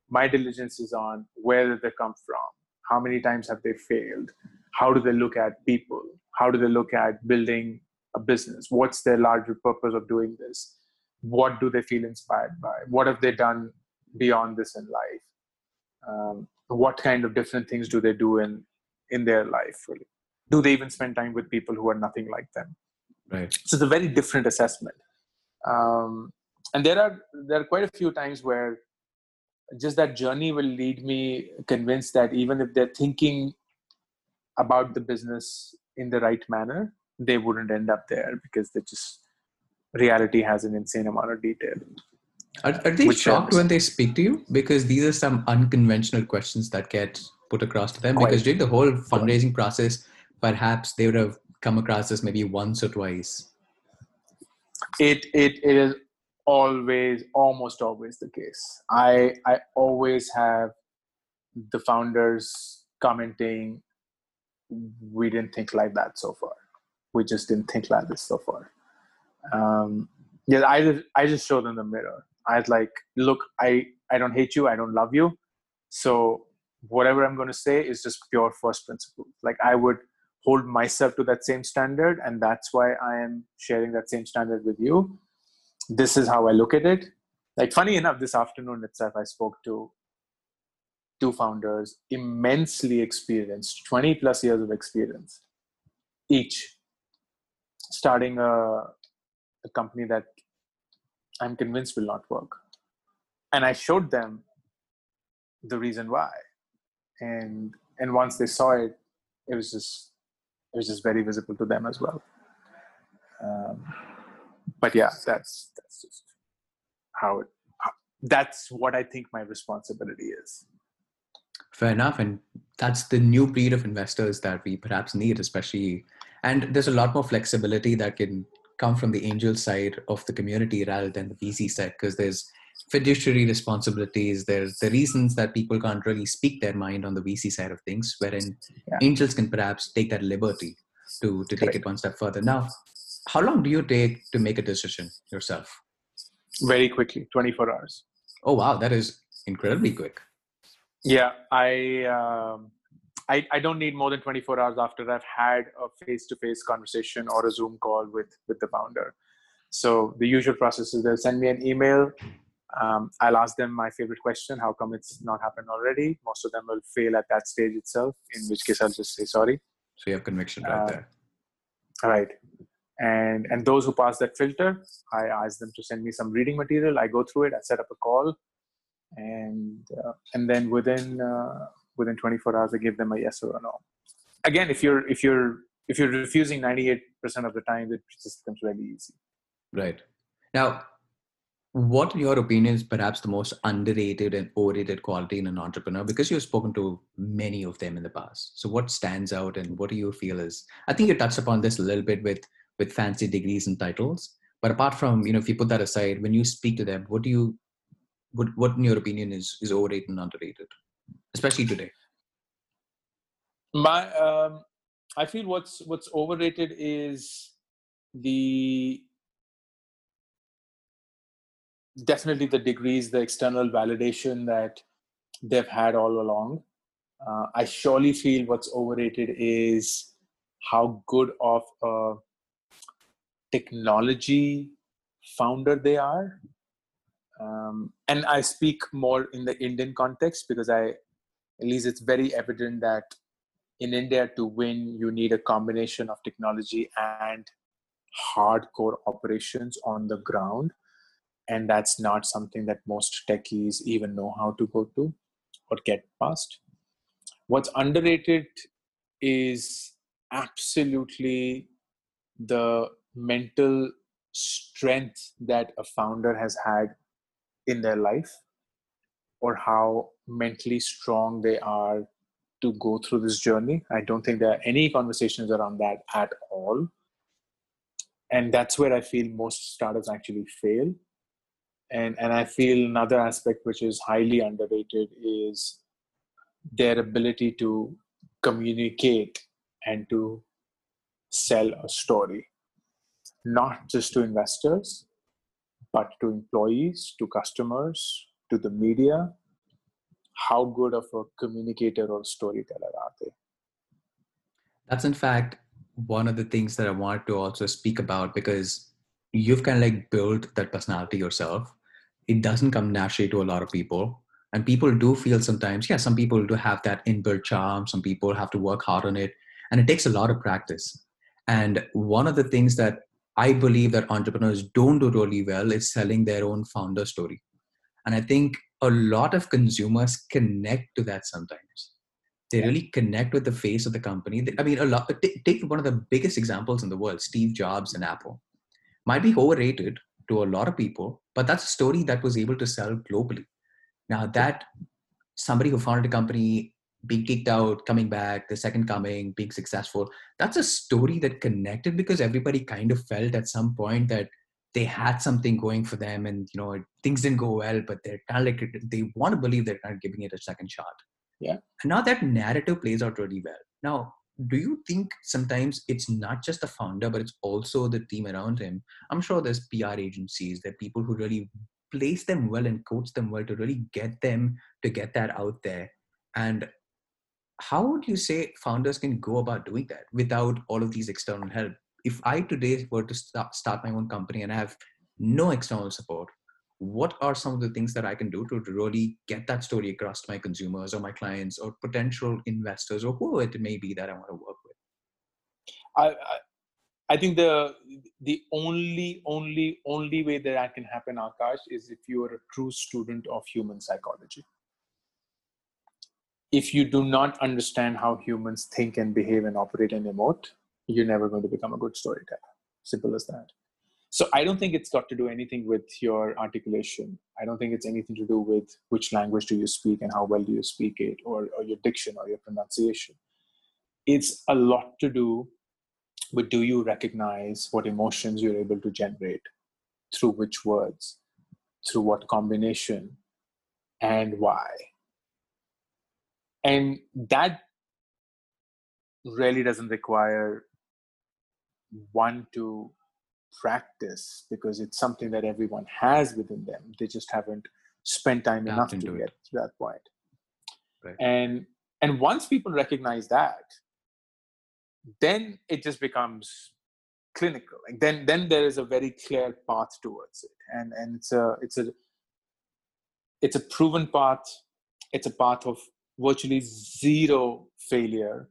My diligence is on where did they come from? How many times have they failed? How do they look at people? How do they look at building a business? What's their larger purpose of doing this? What do they feel inspired by? What have they done beyond this in life um, what kind of different things do they do in in their life really? Do they even spend time with people who are nothing like them? Right. So it's a very different assessment. Um, and there are there are quite a few times where just that journey will lead me convinced that even if they're thinking about the business in the right manner they wouldn't end up there because they just reality has an insane amount of detail. Are, are they shocked when they speak to you? Because these are some unconventional questions that get put across to them. Quite. Because during the whole fundraising process, perhaps they would have come across this maybe once or twice. It it, it is always almost always the case. I I always have the founders commenting, we didn't think like that so far. We just didn't think like this so far um, yeah, I just I just show them the mirror. I was like, look, I I don't hate you, I don't love you, so whatever I'm going to say is just pure first principle. Like I would hold myself to that same standard, and that's why I am sharing that same standard with you. This is how I look at it. Like funny enough, this afternoon itself, I spoke to two founders, immensely experienced, 20 plus years of experience, each starting a a company that I'm convinced will not work. And I showed them the reason why. And and once they saw it, it was just it was just very visible to them as well. Um, but yeah, that's that's just how it. That's what I think my responsibility is. Fair enough, and that's the new breed of investors that we perhaps need, especially. And there's a lot more flexibility that can come from the angel side of the community rather than the VC side because there's fiduciary responsibilities. There's the reasons that people can't really speak their mind on the VC side of things, wherein yeah. angels can perhaps take that liberty to, to take it one step further. Now, how long do you take to make a decision yourself? Very quickly, 24 hours. Oh, wow. That is incredibly quick. Yeah. I, um, I, I don't need more than 24 hours after I've had a face-to-face conversation or a Zoom call with with the founder. So the usual process is they'll send me an email. Um, I'll ask them my favorite question: How come it's not happened already? Most of them will fail at that stage itself. In which case, I'll just say sorry. So you have conviction right uh, there. Right. And and those who pass that filter, I ask them to send me some reading material. I go through it. I set up a call, and uh, and then within uh, within 24 hours, I give them a yes or a no. Again, if you're if you're if you're refusing 98% of the time, it just becomes really easy. Right. Now, what in your opinion is perhaps the most underrated and overrated quality in an entrepreneur because you've spoken to many of them in the past so what stands out and what do you feel is i think you touched upon this a little bit with with fancy degrees and titles but apart from you know if you put that aside when you speak to them what do you what what in your opinion is is overrated and underrated especially today my um i feel what's what's overrated is the definitely the degrees, the external validation that they've had all along. Uh, I surely feel what's overrated is how good of a technology founder they are. Um, and I speak more in the Indian context because I, at least it's very evident that in India to win, you need a combination of technology and hardcore operations on the ground. And that's not something that most techies even know how to go to or get past. What's underrated is absolutely the mental strength that a founder has had in their life or how mentally strong they are to go through this journey. I don't think there are any conversations around that at all. And that's where i feel most startups actually fail. And and i feel another aspect which is highly underrated is their ability to communicate and to sell a story. Not just to investors but to employees to customers to the media how good of a communicator or storyteller are they? That's in fact one of the things that i wanted to also speak about because you've kind of like built that personality yourself. It doesn't come naturally to a lot of people. And people do feel sometimes yeah some people do have that inbuilt charm. Some people have to work hard on it. And it takes a lot of practice. And one of the things that i believe that entrepreneurs don't do really well is selling their own founder story. And i think a lot of consumers connect to that sometimes. They really connect with the face of the company. I mean a lot take one of the biggest examples in the world steve jobs and apple. Might be overrated to a lot of people, but that's a story that was able to sell globally. Now that somebody who founded a company, being kicked out, coming back, the second coming, being successful, that's a story that connected because everybody kind of felt at some point that they had something going for them and you know things didn't go well, but they're kind of like they want to believe they're kind of giving it a second shot. Yeah. And now that narrative plays out really well. Now do you think sometimes it's not just the founder but it's also the team around him i'm sure there's pr agencies there are people who really place them well and coach them well to really get them to get that out there and how would you say founders can go about doing that without all of these external help if i today were to start, start my own company and i have no external support what are some of the things that I can do to really get that story across to my consumers or my clients or potential investors or whoever it may be that I want to work with? I, I, I think the the only only only way that that can happen, Akash, is if you are a true student of human psychology. If you do not understand how humans think and behave and operate and emote, you're never going to become a good storyteller. Simple as that. So i don't think it's got to do anything with your articulation. I don't think it's anything to do with which language do you speak and how well do you speak it or, or your diction or your pronunciation. It's a lot to do with do you recognize what emotions you're able to generate through which words through what combination and why. And that really doesn't require one to practice because it's something that everyone has within them. They just haven't spent time enough to get it. to that point. Right. And and once people recognize that, then it just becomes clinical. Like then then there is a very clear path towards it. And and it's a it's a it's a proven path it's a path of virtually zero failure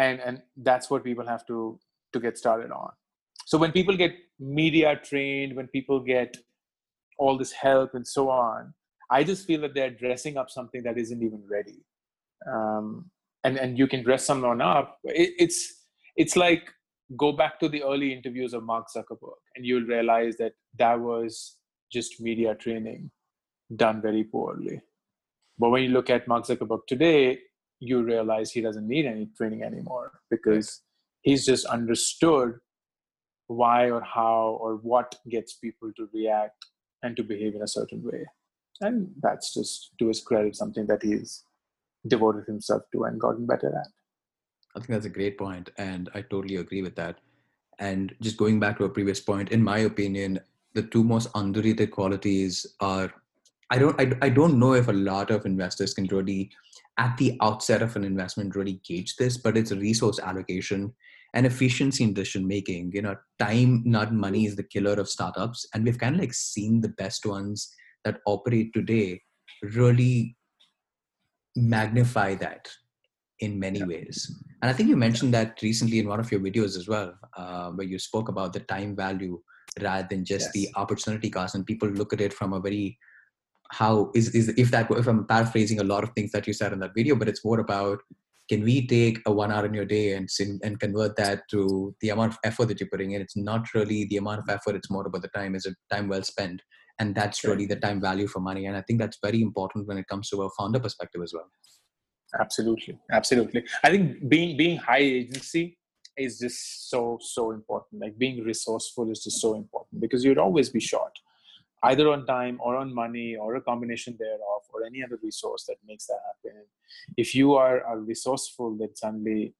and and that's what people have to to get started on. So when people get media trained when people get all this help and so on i just feel that they're dressing up something that isn't even ready. Um, and and you can dress someone up. It, it's it's like go back to the early interviews of mark zuckerberg and you'll realize that that was just media training done very poorly. But when you look at mark zuckerberg today you realize he doesn't need any training anymore because he's just understood why or how or what gets people to react and to behave in a certain way and that's just to his credit something that he's devoted himself to and gotten better at. I think that's a great point, and I totally agree with that. And just going back to a previous point, in my opinion, the two most underrated qualities are I don't I, I don't know if a lot of investors can really at the outset of an investment really gauge this, but it's resource allocation and efficiency in decision making. You know, time, not money, is the killer of startups, and we've kind of like seen the best ones that operate today really magnify that in many ways. And I think you mentioned that recently in one of your videos as well, uh, where you spoke about the time value rather than just yes. the opportunity cost. And people look at it from a very how is is if that if I'm paraphrasing a lot of things that you said in that video, but it's more about can we take a one hour in your day and and convert that to the amount of effort that you're putting in? It's not really the amount of effort; it's more about the time. Is it time well spent? and that's really the time value for money. And i think that's very important when it comes to a founder perspective as well. Absolutely. Absolutely. I think being being high agency is just so so important. Like being resourceful is just so important because you'd always be short either on time or on money or a combination thereof or any other resource that makes that happen if you are, resourceful then suddenly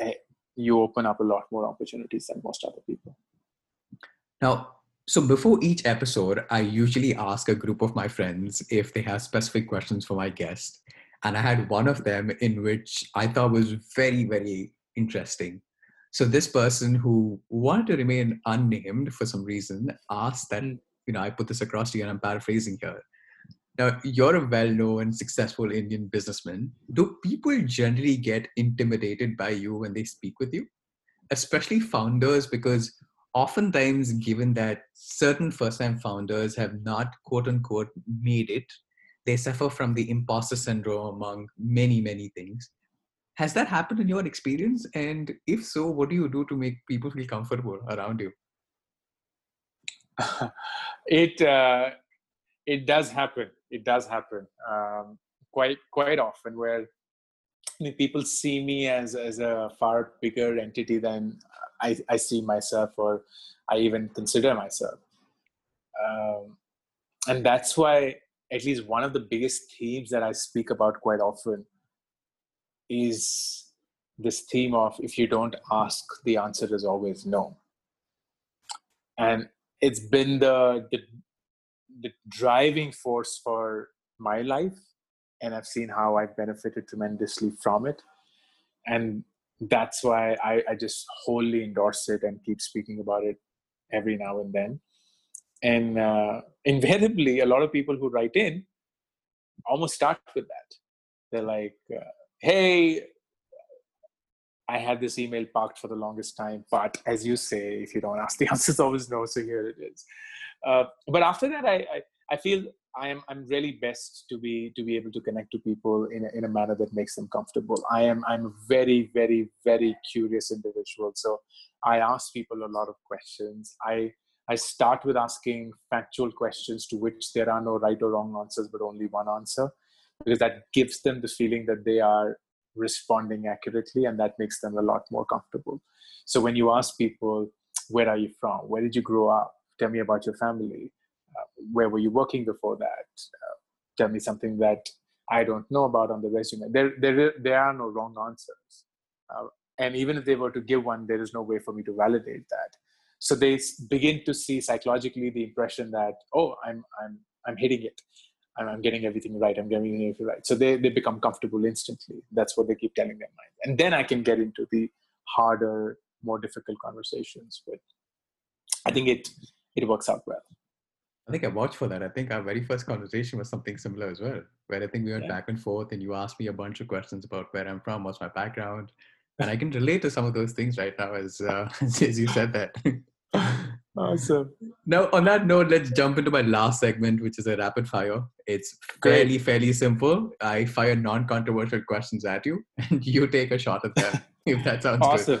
uh, you open up a lot more opportunities than most other people now so before each episode, I usually ask a group of my friends if they have specific questions for my guest. And I had one of them in which I thought was very, very interesting. So this person who wanted to remain unnamed for some reason asked that, hmm. you know, I put this across to you and I'm paraphrasing here. Now, you're a well known, successful Indian businessman. Do people generally get intimidated by you when they speak with you? Especially founders, because oftentimes given that certain first time founders have not quote unquote made it they suffer from the imposter syndrome among many many things has that happened in your experience? And if so what do you do to make people feel comfortable around you? It uh, it does happen. It does happen um, quite quite often where I mean, people see me as as a far bigger entity than I, I see myself or I even consider myself. Um, and that's why, at least one of the biggest themes that I speak about quite often is this theme of if you don't ask, the answer is always no. And it's been the, the, the driving force for my life and I've seen how I've benefited tremendously from it. And that's why I, I just wholly endorse it and keep speaking about it every now and then. And uh, invariably, a lot of people who write in almost start with that. They're like, uh, hey, I had this email parked for the longest time, but as you say, if you don't ask, the answer is always no. So here it is. Uh, but after that, I, I, I feel I am I'm really best to be to be able to connect to people in a, in a manner that makes them comfortable. I am I'm a very very very curious individual, so I ask people a lot of questions. I I start with asking factual questions to which there are no right or wrong answers, but only one answer, because that gives them the feeling that they are responding accurately, and that makes them a lot more comfortable. So when you ask people, "Where are you from? Where did you grow up? Tell me about your family." Uh, where were you working before that? Uh, tell me something that I don't know about on the resume. There, there, there are no wrong answers. Uh, and even if they were to give one, there is no way for me to validate that. So they begin to see psychologically the impression that, oh, I'm, I'm, I'm hitting it. I'm, I'm getting everything right. I'm getting everything right. So they, they become comfortable instantly. That's what they keep telling their mind. And then I can get into the harder, more difficult conversations. But I think it, it works out well. I think I watched for that. I think our very first conversation was something similar as well, where I think we went Yeah. back and forth, and you asked me a bunch of questions about where I'm from, what's my background, and I can relate to some of those things right now as uh, as you said that. Awesome. now, on that note, let's jump into my last segment, which is a rapid fire. It's Great. fairly fairly simple. I fire non-controversial questions at you, and you take a shot at them. if that sounds good. Awesome.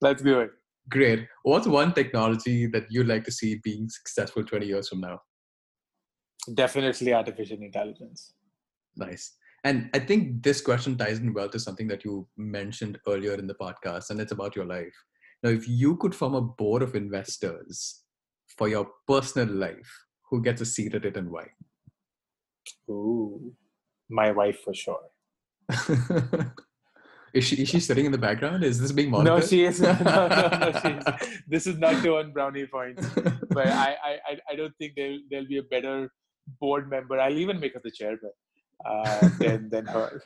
Let's do it. Great. What's one technology that you'd like to see being successful 20 years from now? Definitely artificial intelligence. Nice. And I think this question ties in well to something that you mentioned earlier in the podcast, and it's about your life. Now, if you could form a board of investors for your personal life, who gets a seat at it and why? Ooh, my wife for sure. is she is she sitting in the background? Is this being No, monitored? she is. No, no, no, she is. This is not to earn brownie points. But I, I, I- don't think there'll, there'll be a better board member. I'll even make her the chairman uh, than, than her.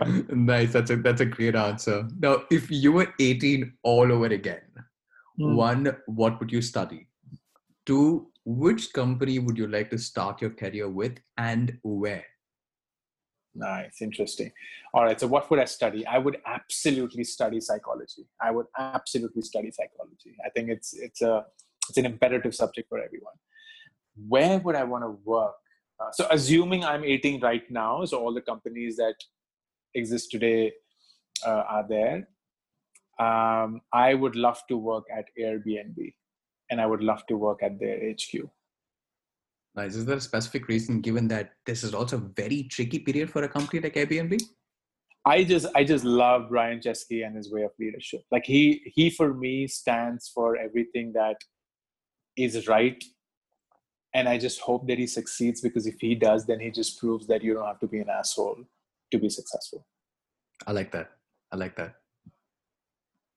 nice. That's a that's a great answer. Now, if you were 18 all over again, Hmm. one, what would you study? Two, which company would you like to start your career with and where? Nice, interesting. All right. So, what would I study? I would absolutely study psychology. I would absolutely study psychology. I think it's it's a it's an imperative subject for everyone. Where would I want to work? Uh, so, assuming I'm 18 right now, so all the companies that exist today uh, are there. Um, I would love to work at Airbnb, and I would love to work at their HQ. Nice. Is there a specific reason given that this is also a very tricky period for a company like Airbnb? I just I just love Brian Chesky and his way of leadership. Like he he for me stands for everything that is right. And I just hope that he succeeds because if he does, then he just proves that you don't have to be an asshole to be successful. I like that. I like that.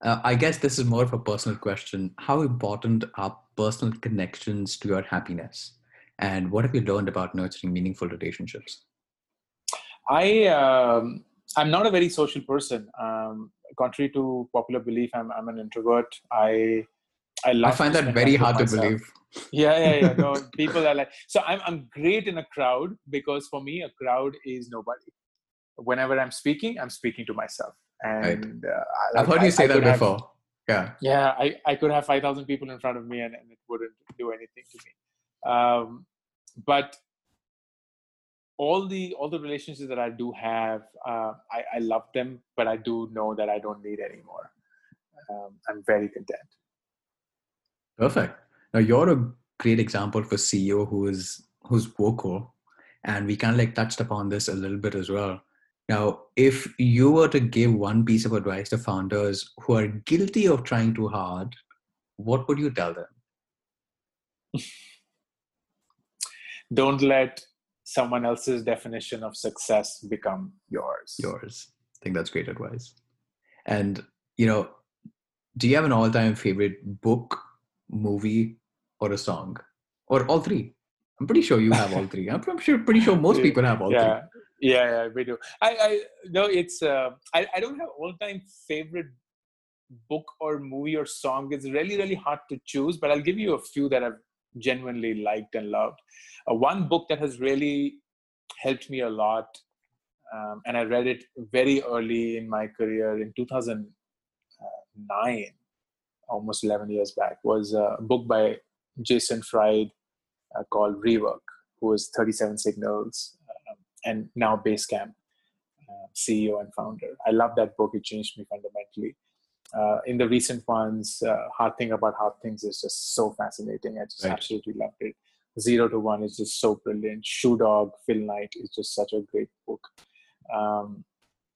Uh, I guess this is more of a personal question. How important are personal connections to your happiness? And what have you learned about nurturing meaningful relationships? I um, I'm not a very social person. Um, contrary to popular belief, I'm I'm an introvert. I I love. I find that very hard to myself. believe. yeah yeah yeah no people are like so i'm i'm great in a crowd because for me a crowd is nobody whenever i'm speaking i'm speaking to myself and uh, I- I've heard you say I that could have- before. Yeah. yeah i i could have 5000 people in front of me and, and it wouldn't do anything to me um but all the all the relationships that i do have uh, I, I love them but i do know that i don't need anymore um, i'm very content Perfect. Now you're a great example for CEO who is who's vocal, and we kind of like touched upon this a little bit as well. Now, if you were to give one piece of advice to founders who are guilty of trying too hard, what would you tell them? don't let someone else's definition of success become yours. Yours. I think that's great advice. And you know, do you have an all-time favorite book, movie, or a song, or all three? I'm pretty sure you have all three. I'm I'm sure, pretty sure most people have all yeah, yeah, yeah, we do. I, I no, it's uh, I, I don't have all-time favorite book or movie or song. It's really, really hard to choose. But I'll give you a few that I've genuinely liked and loved. Uh, one book that has really helped me a lot, um, and I read it very early in my career in 2009, almost 11 years back, was a book by Jason Fried uh, called Rework, who was 37 Signals and now Basecamp uh, CEO and founder. I love that book. It changed me fundamentally. Uh, in the recent ones, uh, Hard Thing About Hard Things is just so fascinating. I just Right. absolutely loved it. Zero to One is just so brilliant. Shoe Dog, Phil Knight is just such a great book. Um,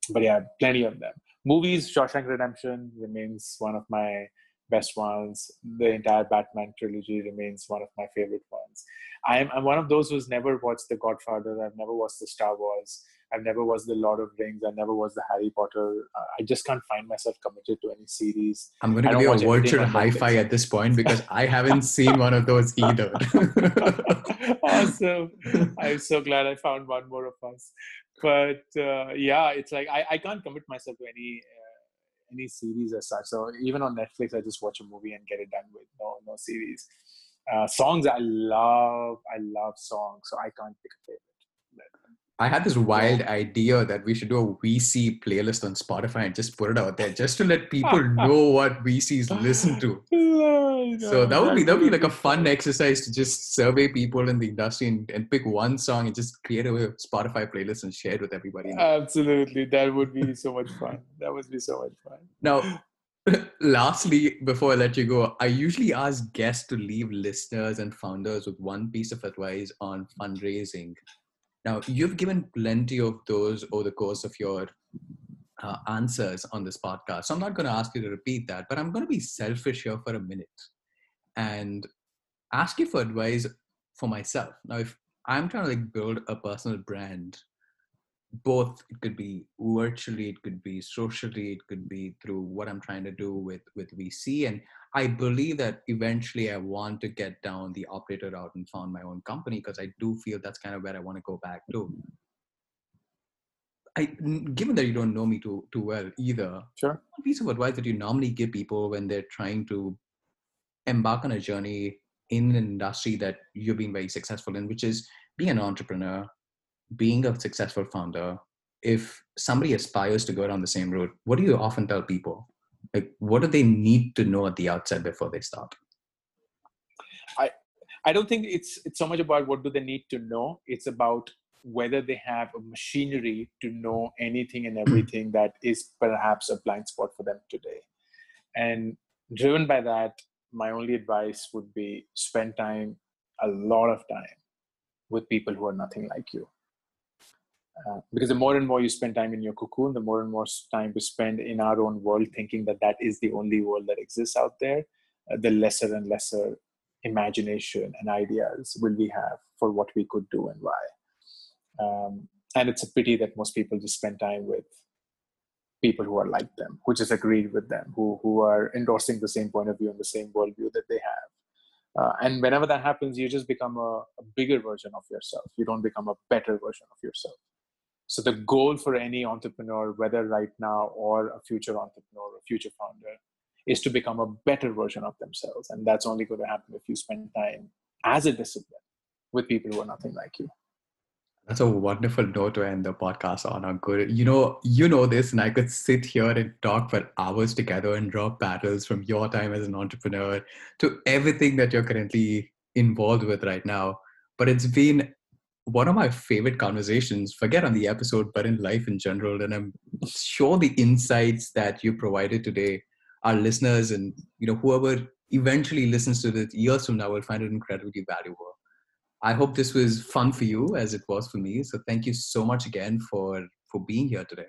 but yeah, plenty of them. Movies, Shawshank Redemption remains one of my best ones. The entire Batman trilogy remains one of my favorite ones. I'm, I'm one of those who's never watched The Godfather. I've never watched the Star Wars. I've never watched The Lord of Rings. I've never watched the Harry Potter. I just can't find myself committed to any series. I'm going to don't give you watch a on high five at this point because I haven't seen one of those either. awesome. I'm so glad I found one more of us. But uh, yeah, it's like I, I can't commit myself to any any series as such. So even on Netflix, I just watch a movie and get it done with. No no series. Uh, songs I love, I love songs, so I can't pick a favorite. I had this wild idea that we should do a VC playlist on Spotify and just put it out there just to let people know what VCs listen to. so that would be that would be like a fun exercise to just survey people in the industry and, and pick one song and just create a Spotify playlist and share it with everybody. Absolutely. That would be so much fun. That would be so much fun. Now lastly, before I let you go, I usually ask guests to leave listeners and founders with one piece of advice on fundraising now, you've given plenty of those over the course of your uh, answers on this podcast. So I'm not going to ask you to repeat that, but I'm going to be selfish here for a minute and ask you for advice for myself. Now, if I'm trying to like build a personal brand both it could be virtually it could be socially it could be through what i'm trying to do with with vc and i believe that eventually i want to get down the operator route and found my own company because i do feel that's kind of where i want to go back to. I, given that you don't know me too too well either, sure. One piece of advice that you normally give people when they're trying to embark on a journey in an industry that you've been very successful in, which is being an entrepreneur, being a successful founder, if somebody aspires to go down the same road, what do you often tell people? Like, what do they need to know at the outset before they start? I, I don't think it's it's so much about what do they need to know. It's about whether they have a machinery to know anything and hmm. everything that is perhaps a blind spot for them today. And driven by that, my only advice would be spend time, a lot of time, with people who are nothing like you. Uh, because the more and more you spend time in your cocoon, the more and more time we spend in our own world, thinking that that is the only world that exists out there, uh, the lesser and lesser imagination and ideas will we have for what we could do and why. Um, and it's a pity that most people just spend time with people who are like them, who just agree with them, who who are endorsing the same point of view and the same worldview that they have. Uh, and whenever that happens, you just become a, a bigger version of yourself. You don't become a better version of yourself. So the goal for any entrepreneur, whether right now or a future entrepreneur or future founder, is to become a better version of themselves. And that's only going to happen if you spend time as a discipline with people who are nothing like you. That's a wonderful note to end the podcast on, A good, You know, you know this, and I could sit here and talk for hours together and draw parallels from your time as an entrepreneur to everything that you're currently involved with right now. But it's been one of my favorite conversations, forget on the episode, but in life in general. And I'm sure the insights that you provided today, our listeners and you know whoever eventually listens to this years from now will find it incredibly valuable. I hope this was fun for you as it was for me. So thank you so much again for for being here today.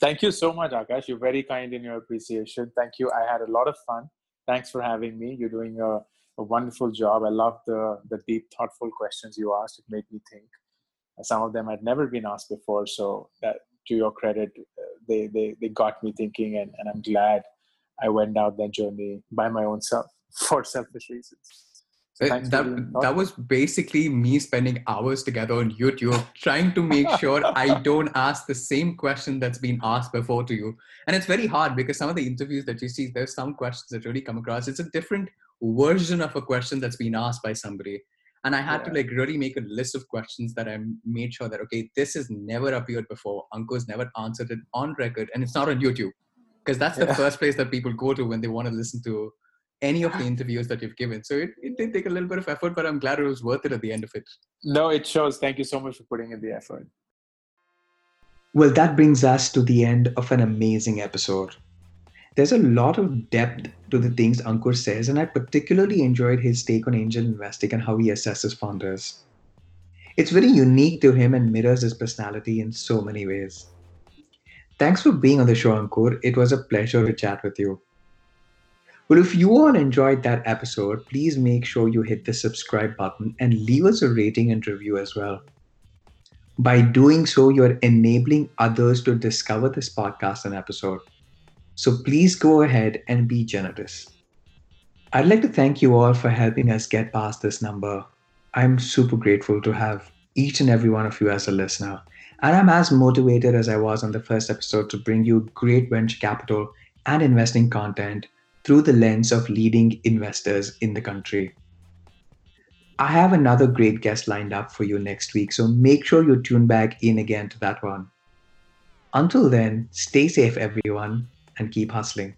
Thank you so much, Akash. You're very kind in your appreciation. Thank you. I had a lot of fun. Thanks for having me. You're doing a a wonderful job. I love the the deep, thoughtful questions you asked. It made me think. Some of them had never been asked before, so that to your credit, uh, they they they got me thinking, and, and I'm glad I went down that journey by my own self for selfish reasons. Uh, that that was basically me spending hours together on YouTube trying to make sure I don't ask the same question that's been asked before to you. And it's very hard because some of the interviews that you see, there's some questions that really come across. It's a different version of a question that's been asked by somebody and i had yeah. to like really make a list of questions that i made sure that okay this has never appeared before Ankur's never answered it on record and it's not on youtube because that's the first place that people go to when they want to listen to any of the interviews that you've given so it, it did take a little bit of effort but i'm glad it was worth it at the end of it no it shows thank you so much for putting in the effort well that brings us to the end of an amazing episode there's a lot of depth to the things Ankur says, and I particularly enjoyed his take on angel investing and how he assesses founders. It's very unique to him and mirrors his personality in so many ways. Thanks for being on the show, Ankur. It was a pleasure to chat with you. Well, if you all enjoyed that episode, please make sure you hit the subscribe button and leave us a rating and review as well. By doing so, you're enabling others to discover this podcast and episode. So please go ahead and be generous. I'd like to thank you all for helping us get past this number. I'm super grateful to have each and every one of you as a listener. And I'm as motivated as I was on the first episode to bring you great venture capital and investing content through the lens of leading investors in the country. I have another great guest lined up for you next week, so make sure you tune back in again to that one. Until then, stay safe, everyone, and keep hustling.